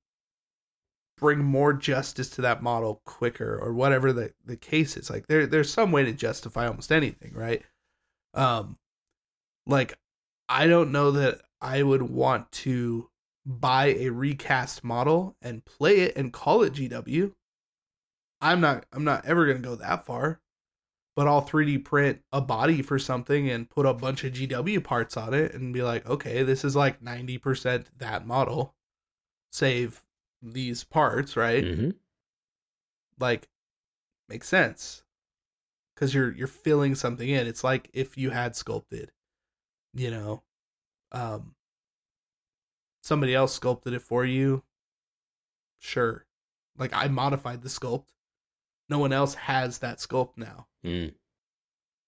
bring more justice to that model quicker or whatever the, the case is like there there's some way to justify almost anything right um like i don't know that i would want to buy a recast model and play it and call it gw i'm not i'm not ever going to go that far but i'll 3d print a body for something and put a bunch of gw parts on it and be like okay this is like 90% that model save these parts, right? hmm Like makes sense. Cuz you're you're filling something in. It's like if you had sculpted, you know, um somebody else sculpted it for you. Sure. Like I modified the sculpt. No one else has that sculpt now. Mm.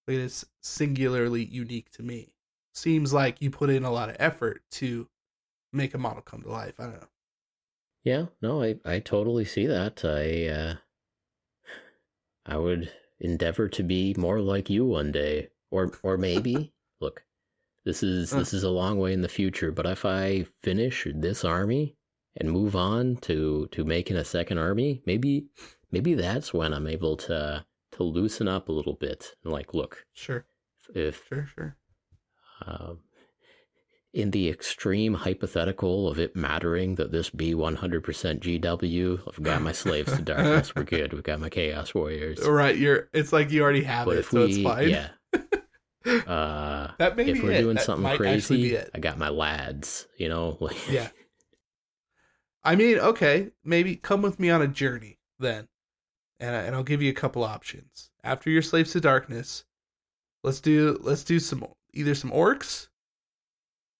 It is singularly unique to me. Seems like you put in a lot of effort to make a model come to life. I don't know. Yeah, no, I, I totally see that. I uh, I would endeavor to be more like you one day, or or maybe look, this is Huh. this is a long way in the future. But if I finish this army and move on to to making a second army, maybe maybe that's when I'm able to to loosen up a little bit. And like, look, Sure, if sure, sure. um, in the extreme hypothetical of it mattering that this be 100% GW, I've got my slaves to darkness. We're good. We've got my chaos warriors. Right, you're. It's like you already have But it, so we, it's fine. yeah, uh, that may if we're it. doing That something might actually be crazy. I got my lads. You know, Yeah. I mean, okay, maybe come with me on a journey then, and I, and I'll give you a couple options. After your slaves to darkness, let's do let's do some either some orcs,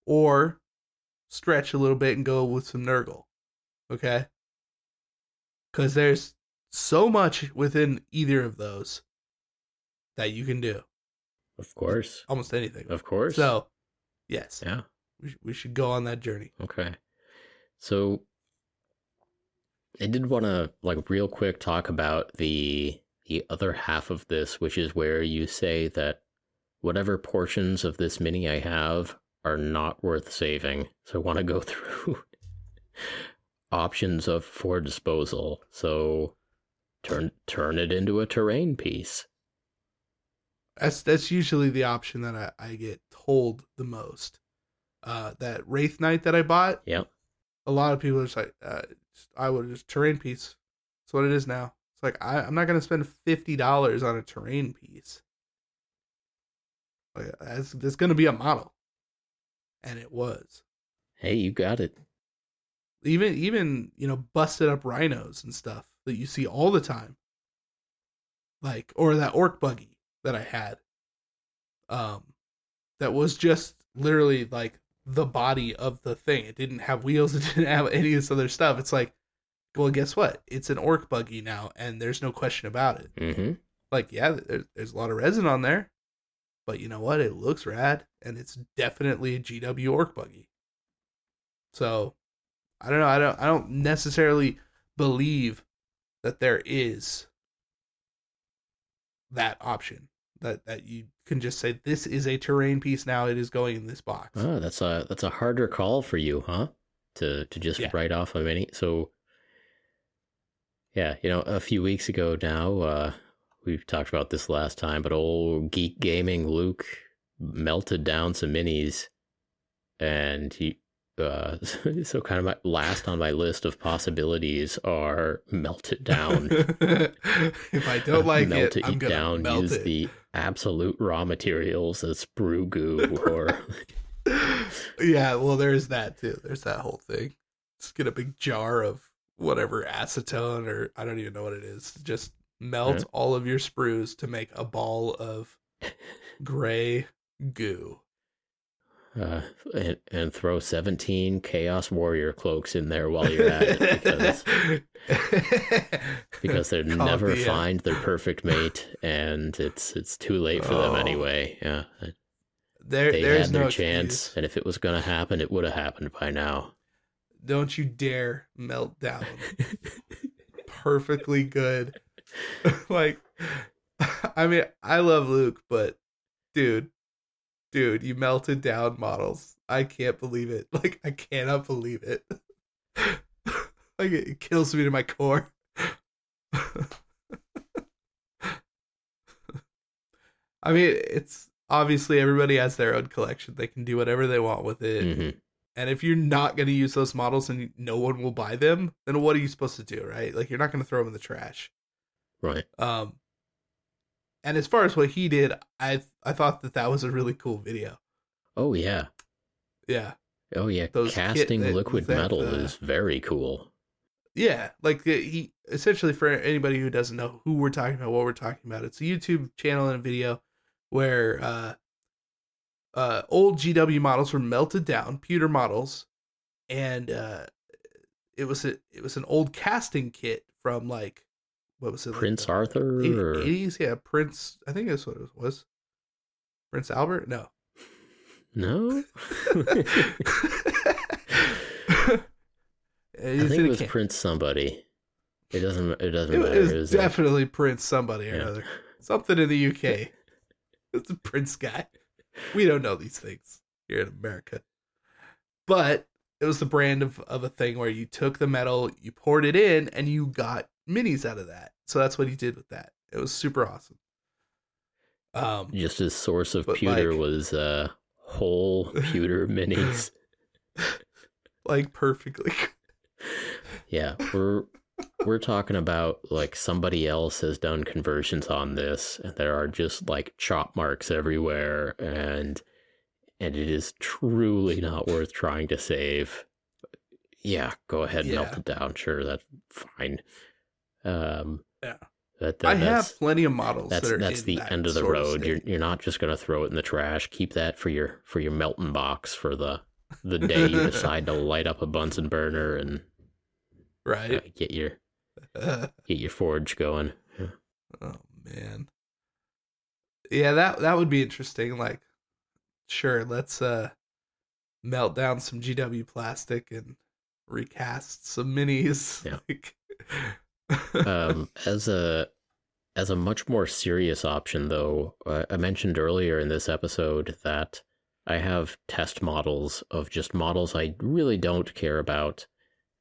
or stretch a little bit and go with some Nurgle, okay? Because there's so much within either of those that you can do, of course, almost anything. of course. So, yes, yeah, we, we should go on that journey. okay. So I did want to like real quick talk about the the other half of this, which is where you say that whatever portions of this mini I have are not worth saving. So I want to go through options of for disposal. So turn turn it into a terrain piece. That's that's usually the option that I, I get told the most. Uh, that Wraith Knight that I bought, Yep. a lot of people are just like, uh, I would just terrain piece. That's what it is now. It's like I, I'm not gonna spend fifty dollars on a terrain piece. Like, that's that's gonna be a model, and it was Hey, you got it. even even you know busted up rhinos and stuff that you see all the time like or that orc buggy that i had. Um that was just literally like the body of the thing. It didn't have wheels it didn't have any of this other stuff. It's like well guess what? It's an orc buggy now and there's no question about it. Mm-hmm. like yeah there, there's a lot of resin on there but you know what? It looks rad and it's definitely a gw orc buggy. So i don't know i don't i don't necessarily believe that there is that option that that you can just say this is a terrain piece now it is going in this box Oh, that's a that's a harder call for you, huh? To to just Yeah. write off a mini. So yeah, you know, a few weeks ago now, uh we talked about this last time, but old geek gaming Luke melted down some minis and he uh so kind of my last on my list of possibilities are melt it down. if i don't like melt it i'm it gonna down, melt use it the absolute raw materials as sprue goo or yeah, well, there's that too. There's that whole thing. Just get a big jar of whatever acetone or I don't even know what it is. Just melt Yeah. all of your sprues to make a ball of gray goo. Uh, and, and throw 17 chaos warrior cloaks in there while you're at it because because they it never find their perfect mate and it's it's too late for them Oh. anyway yeah there, they there's had no their excuse. chance and if it was going to happen it would have happened by now Don't you dare melt down. Perfectly good. like, I mean, I love Luke, but dude, dude, you melted down models. I can't believe it. Like, I cannot believe it. like, it kills me to my core. I mean, it's obviously everybody has their own collection. They can do whatever they want with it. hmm And if you're not going to use those models and no one will buy them, then what are you supposed to do, right? Like you're not going to throw them in the trash. right Um and as far as what he did, I I thought that that was a really cool video. oh yeah Yeah. oh yeah Those casting that- liquid that, metal uh, is very cool Yeah, like the, he essentially for anybody who doesn't know who we're talking about, what we're talking about, it's a YouTube channel and a video where uh, uh, old GW models were melted down, pewter models, and uh, it was a it was an old casting kit from like what was it, Prince like Arthur. or- eighties? Yeah, Prince. I think that's what it was. Prince Albert? No. No, I think it was can- Prince somebody. It doesn't. It doesn't It matter. It was, uh, definitely Prince somebody or yeah. another. Something in the UK. it's a Prince guy. We don't know these things here in America. But it was the brand of, of a thing where you took the metal, you poured it in, and you got minis out of that. So that's what he did with that. It was super awesome. Um just his source of pewter like- was uh, whole pewter minis. like perfectly. Yeah, we're we're talking about like somebody else has done conversions on this, and there are just like chop marks everywhere, and and it is truly not worth trying to save. Yeah, go ahead, melt Yeah. it down. Sure, that's fine. Um, Yeah. that, that- I have plenty of models that's that are that's the that end of the road. You're you're not just gonna throw it in the trash. Keep that for your for your melting box for the the day you decide to light up a Bunsen burner and uh, right. get your get your forge going. Oh man. Yeah, that that would be interesting. Like, sure, let's uh melt down some GW plastic and recast some minis. Yeah. Like, um, as a as a much more serious option, though, uh, I mentioned earlier in this episode that I have test models of just models I really don't care about.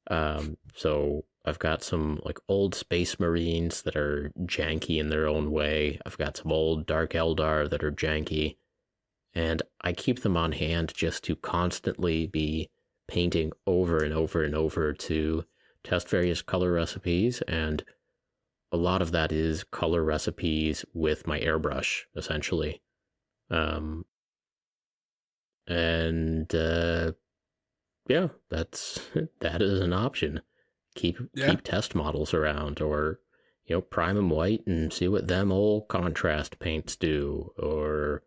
Um, so I've got some like old Space Marines that are janky in their own way. I've got some old Dark Eldar that are janky, and I keep them on hand just to constantly be painting over and over and over to test various color recipes and a lot of that is color recipes with my airbrush essentially um and uh yeah that's that is an option keep Yeah. keep test models around or you know prime them white and see what them old contrast paints do or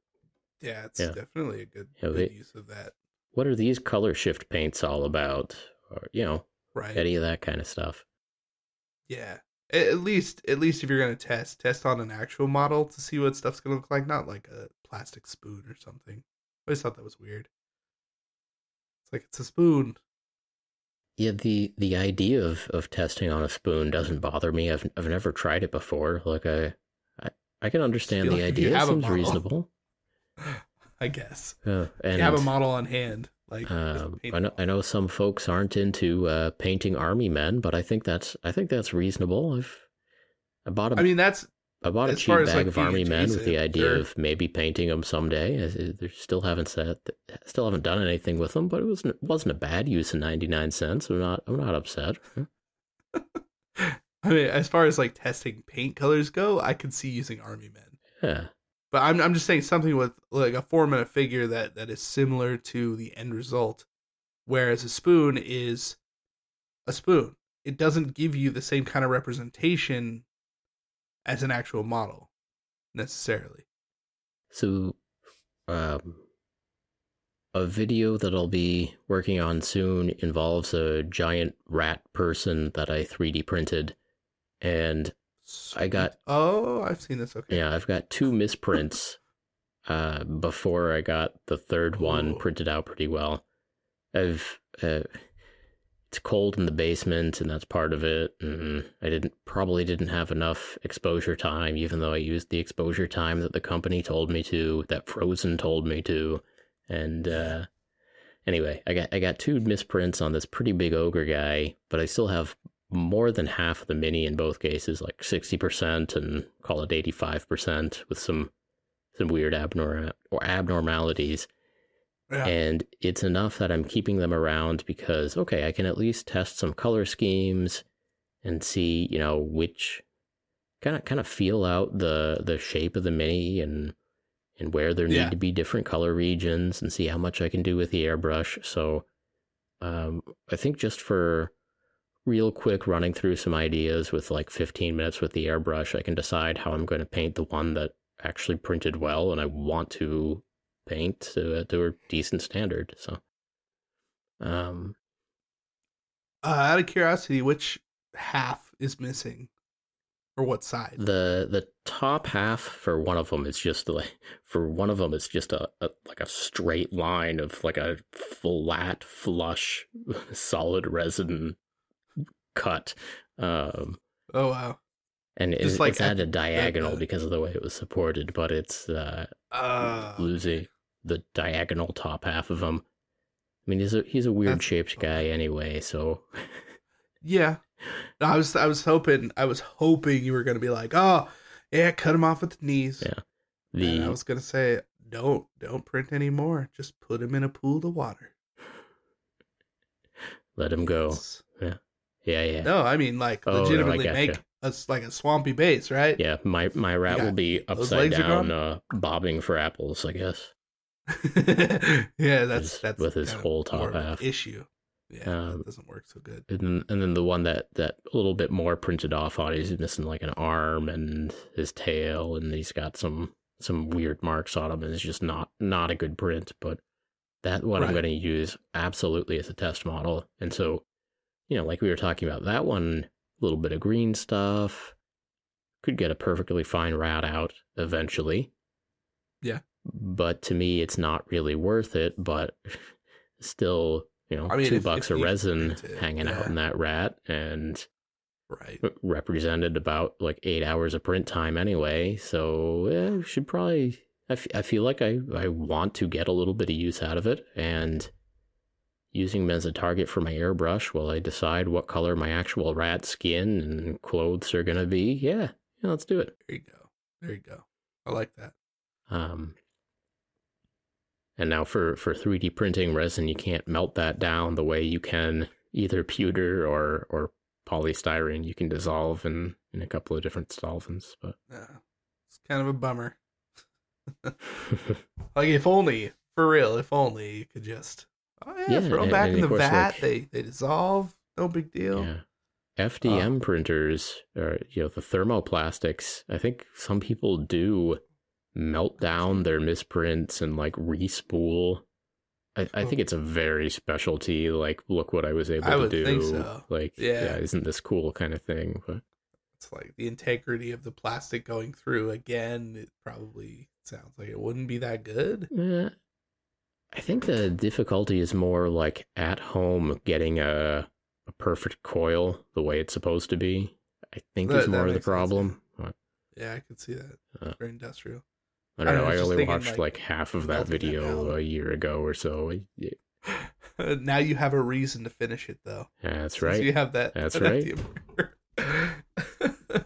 yeah, it's Yeah. definitely a good, Yeah, good they- use of that. what are these color shift paints all about or you know Right. any of that kind of stuff Yeah. At least at least if you're gonna test, test on an actual model to see what stuff's gonna look like, not like a plastic spoon or something. I always thought that was weird. It's like it's a spoon. Yeah, the the idea of, of testing on a spoon doesn't bother me. I've I've never tried it before. Like I I, I can understand the like idea. It seems reasonable. I guess. Uh, and you have a model on hand. Like um, I know. I know some folks aren't into uh, painting army men, but I think that's I think that's reasonable. I've I bought a I mean that's I bought a cheap bag like, of army men with the idea sure. of maybe painting them someday. I, I- they still haven't said still haven't done anything with them, but it wasn't wasn't a bad use of ninety nine cents. I'm not I'm not upset. I mean as far as like testing paint colors go, I could see using army men. Yeah. But I'm I'm just saying something with like a form and a figure that that is similar to the end result, whereas a spoon is a spoon. It doesn't give you the same kind of representation as an actual model necessarily. So, um, a video that I'll be working on soon involves a giant rat person that I 3D printed. And I got- Oh, I've seen this. Okay. yeah, I've got two misprints uh, before I got the third one Ooh. printed out pretty well. I've. Uh, it's cold in the basement, and that's part of it. And I didn't probably didn't have enough exposure time, even though I used the exposure time that the company told me to, that Phrozen told me to. And uh, anyway, I got I got two misprints on this pretty big ogre guy, but I still have more than half of the mini in both cases, like sixty percent and call it eighty five percent, with some some weird abnor- or abnormalities Yeah. and it's enough that I'm keeping them around because okay, I can at least test some color schemes and see, you know, which kind of kind of feel out the the shape of the mini and and where there need Yeah. to be different color regions and see how much I can do with the airbrush. So um I think just for real quick running through some ideas with like 15 minutes with the airbrush, I can decide how I'm going to paint the one that actually printed well and I want to paint to, to a decent standard. So, um, Uh, out of curiosity, which half is missing, or what side? the the top half for one of them is just like for one of them it's just a, a like a straight line of like a flat flush solid resin cut um Oh wow. and it, Just like it's at a the- diagonal the- because of the way it was supported but it's uh Uh, losing the diagonal top half of him i mean he's a he's a weird shaped guy anyway so yeah. No, I was I was hoping I was hoping you were gonna be like, oh yeah, cut him off at the knees. Yeah. And I was gonna say, don't don't print anymore. Just put him in a pool of water. let him go It's- yeah yeah yeah. No, I mean like Oh, legitimately gotcha. make us like a swampy base, right? Yeah, my my rat will be upside down, uh, bobbing for apples, I guess. yeah, that's His- that's with his whole top more of an half. issue. Yeah, Um, that doesn't work so good. And then, and then the one that that a little bit more printed off on, he's missing like an arm and his tail, and he's got some some weird marks on him, and it's just not not a good print. But that one I'm going to use absolutely as a test model, and so you know, like we were talking about, that one a little bit of green stuff could get a perfectly fine rat out eventually. Yeah. but to me, it's not really worth it. But still, you know, I mean, two if- bucks if of resin print it, hanging out in that rat and Right. represented about like eight hours of print time anyway. So yeah, should probably. I, f- I feel like I, I want to get a little bit of use out of it and using them as a target for my airbrush while I decide what color my actual rat skin and clothes are going to be. Yeah, yeah, let's do it. There you go. There you go. I like that. Um, and now for, for 3D printing resin, you can't melt that down the way you can either pewter or, or polystyrene. You can dissolve in, in a couple of different solvents, but Yeah. It's kind of a bummer. Like if only, for real, if only you could just oh yeah, Yeah, throw them back in the course, vat. like- they they dissolve. No big deal. yeah. FDM printers or you know the thermoplastics. I think some people do melt down their misprints and like respool. I, I think it's a very specialty. Like, look what I was able I to would do. think so. Like, Yeah. yeah, isn't this cool kind of thing? But It's like the integrity of the plastic going through again. It probably sounds like it wouldn't be that good. Eh, I think the difficulty is more like at home getting a a perfect coil the way it's supposed to be. I think That- is more of the makes sense, yeah. problem. Yeah, I could see that. Uh, Very industrial. I I don't know. know, I only watched like, like, half of that video a year ago or so. Yeah, now you have a reason to finish it, though. that's right. You have that. That's right.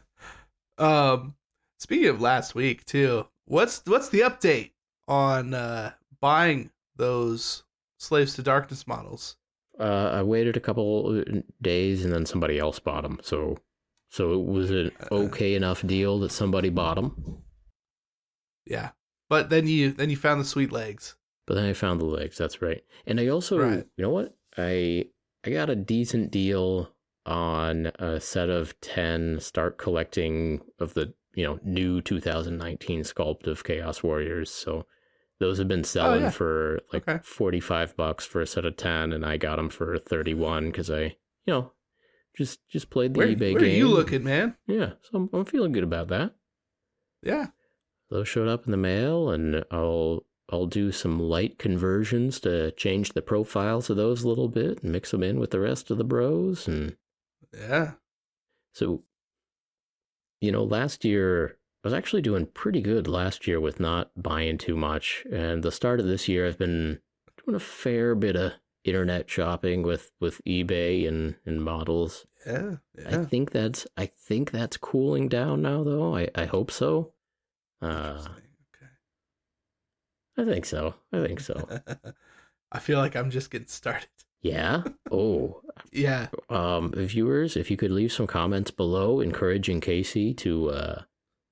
um, speaking of last week too, what's what's the update on uh buying those slaves to darkness models? Uh, I waited a couple days and then somebody else bought them. So, so it was an Uh, okay enough deal that somebody bought them. Yeah, but then you then you found the sweet legs. But then I found the legs. That's right. And I also, Right. you know what? I I got a decent deal on a set of ten. Start collecting of the you know new 2019 sculpt of Chaos Warriors. So those have been oh, selling Oh, yeah. for like Okay. 45 bucks for a set of 10, and I got them for 31 because I you know just just played the Where, eBay where are game. you looking, man? Yeah, so I'm, I'm feeling good about that. Yeah, Those showed up in the mail, and I'll I'll do some light conversions to change the profiles of those a little bit and mix them in with the rest of the bros. And yeah. so, you know, last year I was actually doing pretty good last year with not buying too much, and the start of this year I've been doing a fair bit of internet shopping with with eBay and and models. Yeah, I think that's I think that's cooling down now, though. I I hope so. Uh, Interesting. I think so. I think so. I feel like I'm just getting started. Yeah. Oh, Yeah, um, viewers, if you could leave some comments below, encouraging Casey to uh,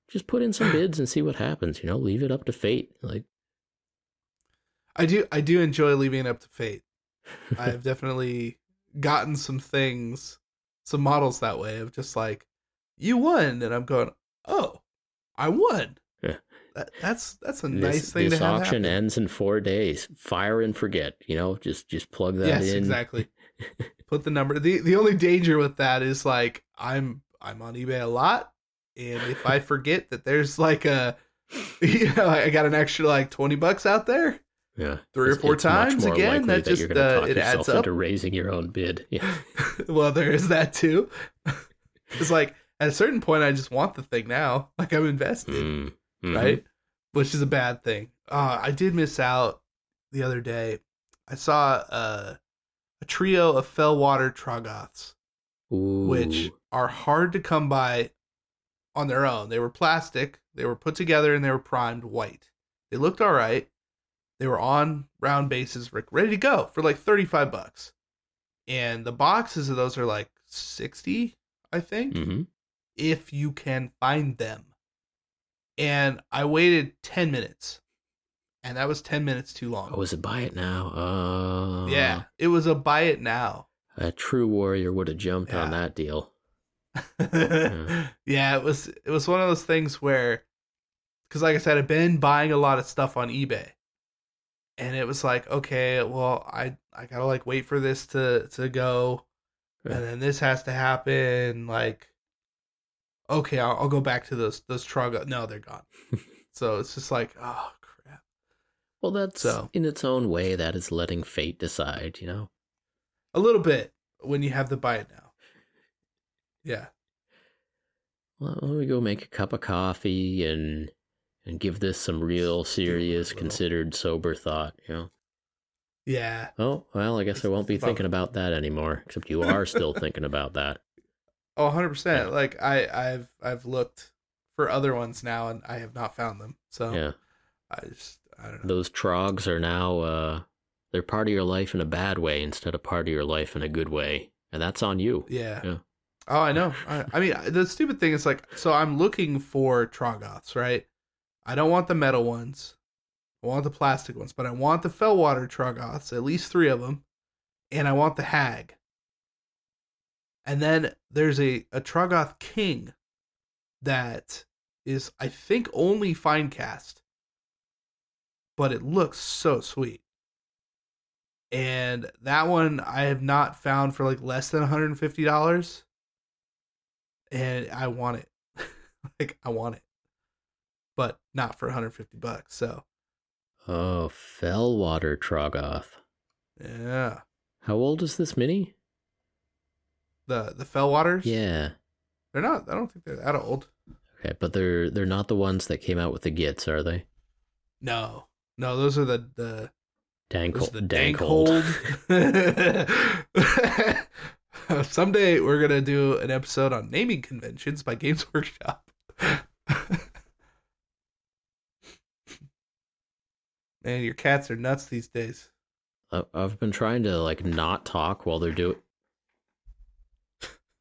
just put in some bids and see what happens. You know, leave it up to fate. Like, I do. I do enjoy leaving it up to fate. I've definitely gotten some things some models that way of just like you won, and I'm going, oh, I won. Yeah. That, that's that's a This, nice thing this to have. auction happen. ends in four days. Fire and forget. You know, just just plug that yes, in. exactly. Put the number. the The only danger with that is like I'm I'm on eBay a lot, and if I forget that there's like a, you know, I got an extra like twenty bucks out there, Yeah, three or four it's times again, likely that just, uh, it adds up. into raising your own bid. Yeah, well, there is that too. it's like at a certain point, I just want the thing now. Like I'm invested, Mm, mhm. right? Which is a bad thing. Uh, I did miss out the other day. I saw uh, a trio of Fellwater Troggoths, which are hard to come by on their own. They were plastic. They were put together and they were primed white. They looked all right. They were on round bases, re- ready to go for like 35 bucks. And the boxes of those are like 60, I think, Mhm. if you can find them. And I waited 10 minutes. And that was 10 minutes too long. Oh, is it buy it now? Uh, yeah, it was a buy it now. A true warrior would have jumped on that deal. Mm-hmm. yeah, it was it was one of those things where cuz like I said I've been buying a lot of stuff on eBay. And it was like, okay, well, I I got to like wait for this to to go Yeah. and then this has to happen like okay, I'll, I'll go back to those those trug no, they're gone. so it's just like, oh crap. Well, that's So- in its own way. That is letting fate decide. You know. A little bit when you have the buy it now. Yeah. Well, let me go make a cup of coffee and and give this some real serious, considered, sober thought. You know. Yeah. Oh well, I guess I won't be thinking about that anymore. Except you are still thinking about that. Oh, 100%. Yeah. Like I I've I've looked for other ones now and I have not found them. So Yeah, I just I don't know. those trogs are now uh, they're part of your life in a bad way instead of part of your life in a good way, and that's on you. Yeah. Yeah. Oh, I know. I, I mean, the stupid thing is like, so I'm looking for Troggoths, right? I don't want the metal ones. I want the plastic ones, but I want the Fellwater Troggoths, at least three of them, and I want the Hag. And then there's a a Troggoth King that is, I think, only fine cast, but it looks so sweet. And that one I have not found for like less than $150 and I want it. like I want it. But not for 150 bucks. So, Oh, Fellwater Troggoth. yeah. How old is this mini? The the Fellwaters? Yeah. They're not I don't think they're that old. Okay, but they're they're not the ones that came out with the gits, are they? No. No, those are the the Dank, the dank, dank hold. hold. Someday we're gonna do an episode on naming conventions by Games Workshop. Man, your cats are nuts these days. I've been trying to like not talk while they're doing.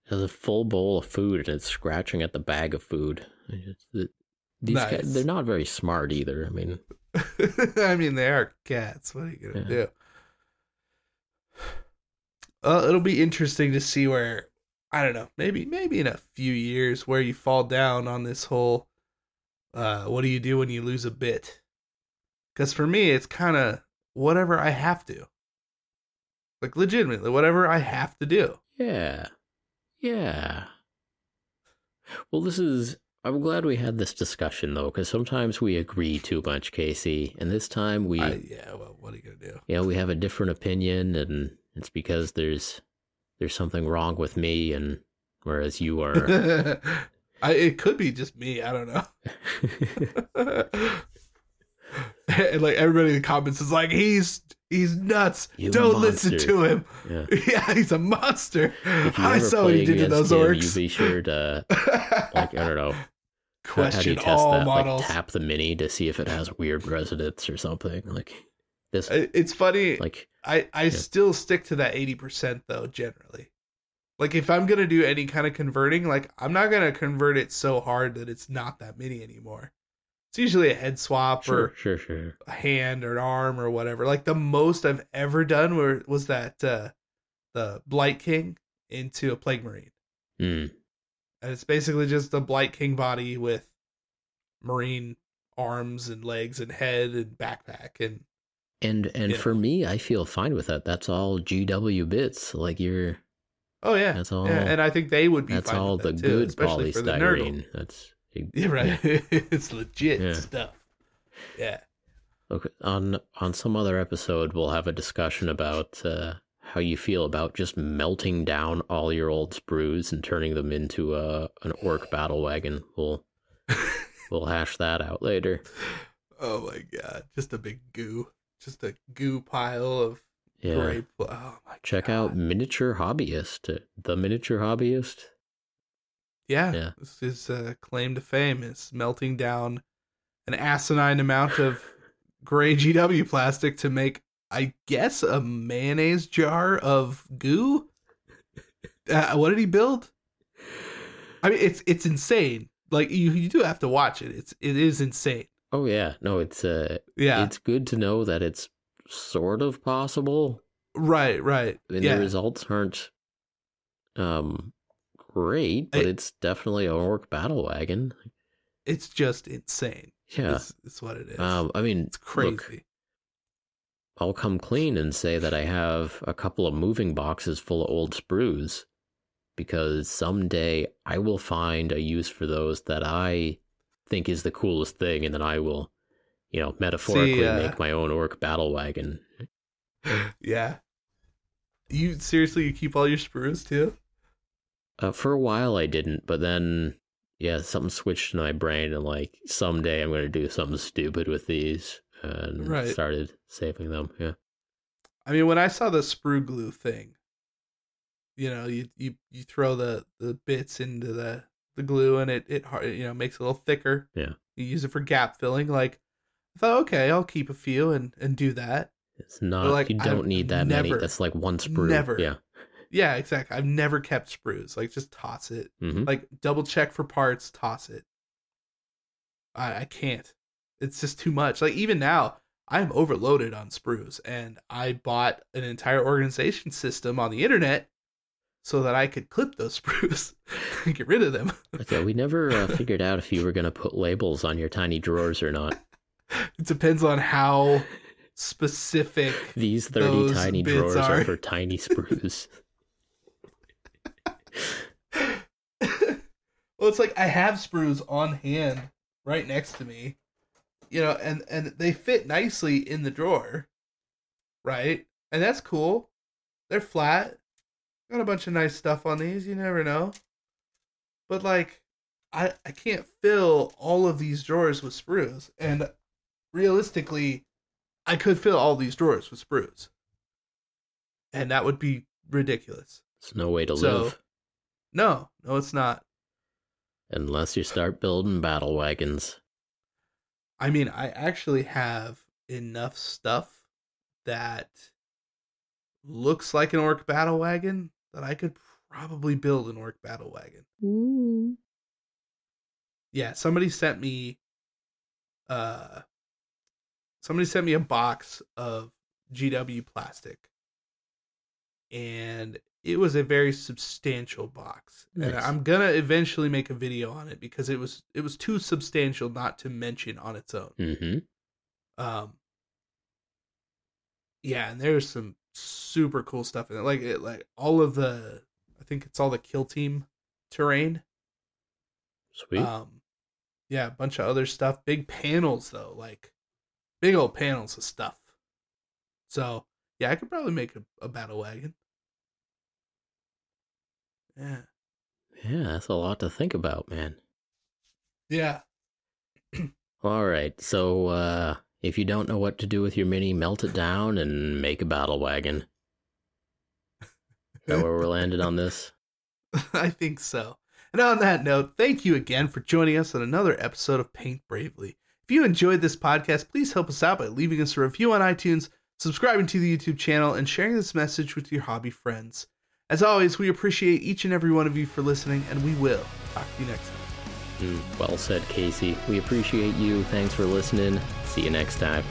There's a full bowl of food and it's scratching at the bag of food. These Nice. cats, they're not very smart either. I mean, I mean, they are cats. What are you gonna Yeah. do? Well, it'll be interesting to see where I don't know. Maybe, maybe in a few years, where you fall down on this whole. Uh, what do you do when you lose a bit? Because for me, it's kind of whatever I have to. Like legitimately, whatever I have to do. yeah, yeah. Well, this is. I'm glad we had this discussion though, because sometimes we agree too much, Casey, and this time we, I, yeah. Well, what are you gonna do? you know, we have a different opinion, and it's because there's there's something wrong with me, and whereas you are. I, it could be just me. I don't know. and like everybody in the comments is like, he's he's nuts. You Don't listen to him. yeah. Yeah, he's a monster. I saw what he did to those him, orcs. you be sure to like I don't know. how- how do you Question test all that? models. Like tap the mini to see if it has weird resonance or something. Like this, it's funny. like I I still stick to that eighty percent though. Generally, like if I'm gonna do any kind of converting, like I'm not gonna convert it so hard that it's not that many anymore. It's usually a head swap sure, or sure, sure. a hand or an arm or whatever. Like the most I've ever done were, was that uh, the Blight King into a Plague Marine. Mm. and it's basically just a Blight King body with marine arms and legs and head and backpack and And and You for me, I feel fine with that. That's all GW bits. Like you're oh yeah, that's all yeah, and I think they would be. that's fine all the that too, good especially for the nerd. polystyrene. That's Yeah, right. it's legit Yeah. stuff. Yeah. Okay, on on some other episode, we'll have a discussion about uh, how you feel about just melting down all your old sprues and turning them into a an orc battle wagon. We'll we'll hash that out later. Oh my god, just a big goo, just a goo pile of Yeah, gray. Oh my. check God. out miniature hobbyist, the miniature hobbyist. Yeah, Yeah. This is uh, claim to fame is melting down an asinine amount of gray GW plastic to make, I guess, a mayonnaise jar of goo. Uh, what did he build? I mean, it's it's insane. Like you, you do have to watch it. It's it is insane. Oh yeah, no, it's uh, Yeah, it's good to know that it's sort of possible. right, right. Mean, yeah, the results aren't um great, but I- it's definitely an orc battle wagon. it's just insane. Yeah. is, is what it is. Um, I mean, it's crazy. Look, I'll come clean and say that I have a couple of moving boxes full of old sprues because someday I will find a use for those that I think is the coolest thing, and then I will, you know, metaphorically uh, make my own orc battle wagon. yeah. You seriously, you keep all your sprues too? Uh, for a while I didn't, but then yeah, something switched in my brain, and like someday I'm going to do something stupid with these, and Right. started saving them. Yeah. I mean, when I saw the sprue glue thing, you know, you you you throw the the bits into the the glue and it it you know makes it a little thicker. Yeah. You use it for gap filling. Like, I thought, okay, I'll keep a few and and do that. It's not. like, you don't I've need that many. That's like one sprue. never Yeah. Yeah, exactly. I've never kept sprues. Like, just toss it. hmm Like, double check for parts, toss it. I I can't. It's just too much. Like even now, I'm overloaded on sprues, and I bought an entire organization system on the internet so that I could clip those sprues and get rid of them. Okay, we never uh, figured out if you were going to put labels on your tiny drawers or not. It depends on how specific. These 30 Those tiny drawers are... are- for tiny sprues. well, it's like I have sprues on hand right next to me, you know, and and they fit nicely in the drawer, right? And that's cool. They're flat. Got a bunch of nice stuff on these. You never know. But like, I I can't fill all of these drawers with sprues, and realistically, I could fill all these drawers with sprues, and that would be ridiculous. There's no way to So- live No, no, it's not. unless you start building battle wagons. I mean, I actually have enough stuff that looks like an orc battle wagon that I could probably build an orc battle wagon. Yeah, somebody sent me uh somebody sent me a box of GW plastic. And it was a very substantial box. And I'm going to eventually make a video on it because it was it was too substantial not to mention on its own. hmm Um, yeah, and there's some super cool stuff in it. Like it, like all of the, I think it's all the kill team terrain. Sweet. Um, yeah, a bunch of other stuff. Big panels though, like big old panels of stuff. So yeah, I could probably make a, a battle wagon. Yeah, yeah, that's a lot to think about, man. yeah. All right, so uh, if you don't know what to do with your mini, melt it down and make a battle wagon. Is that where we're landed on this? I think so. And on that note, thank you again for joining us on another episode of Paint Bravely. If you enjoyed this podcast, please help us out by leaving us a review on iTunes, subscribing to the YouTube channel, and sharing this message with your hobby friends. As always, we appreciate each and every one of you for listening, and we will talk to you next time. Mm, well said, Casey. We appreciate you. Thanks for listening. See you next time.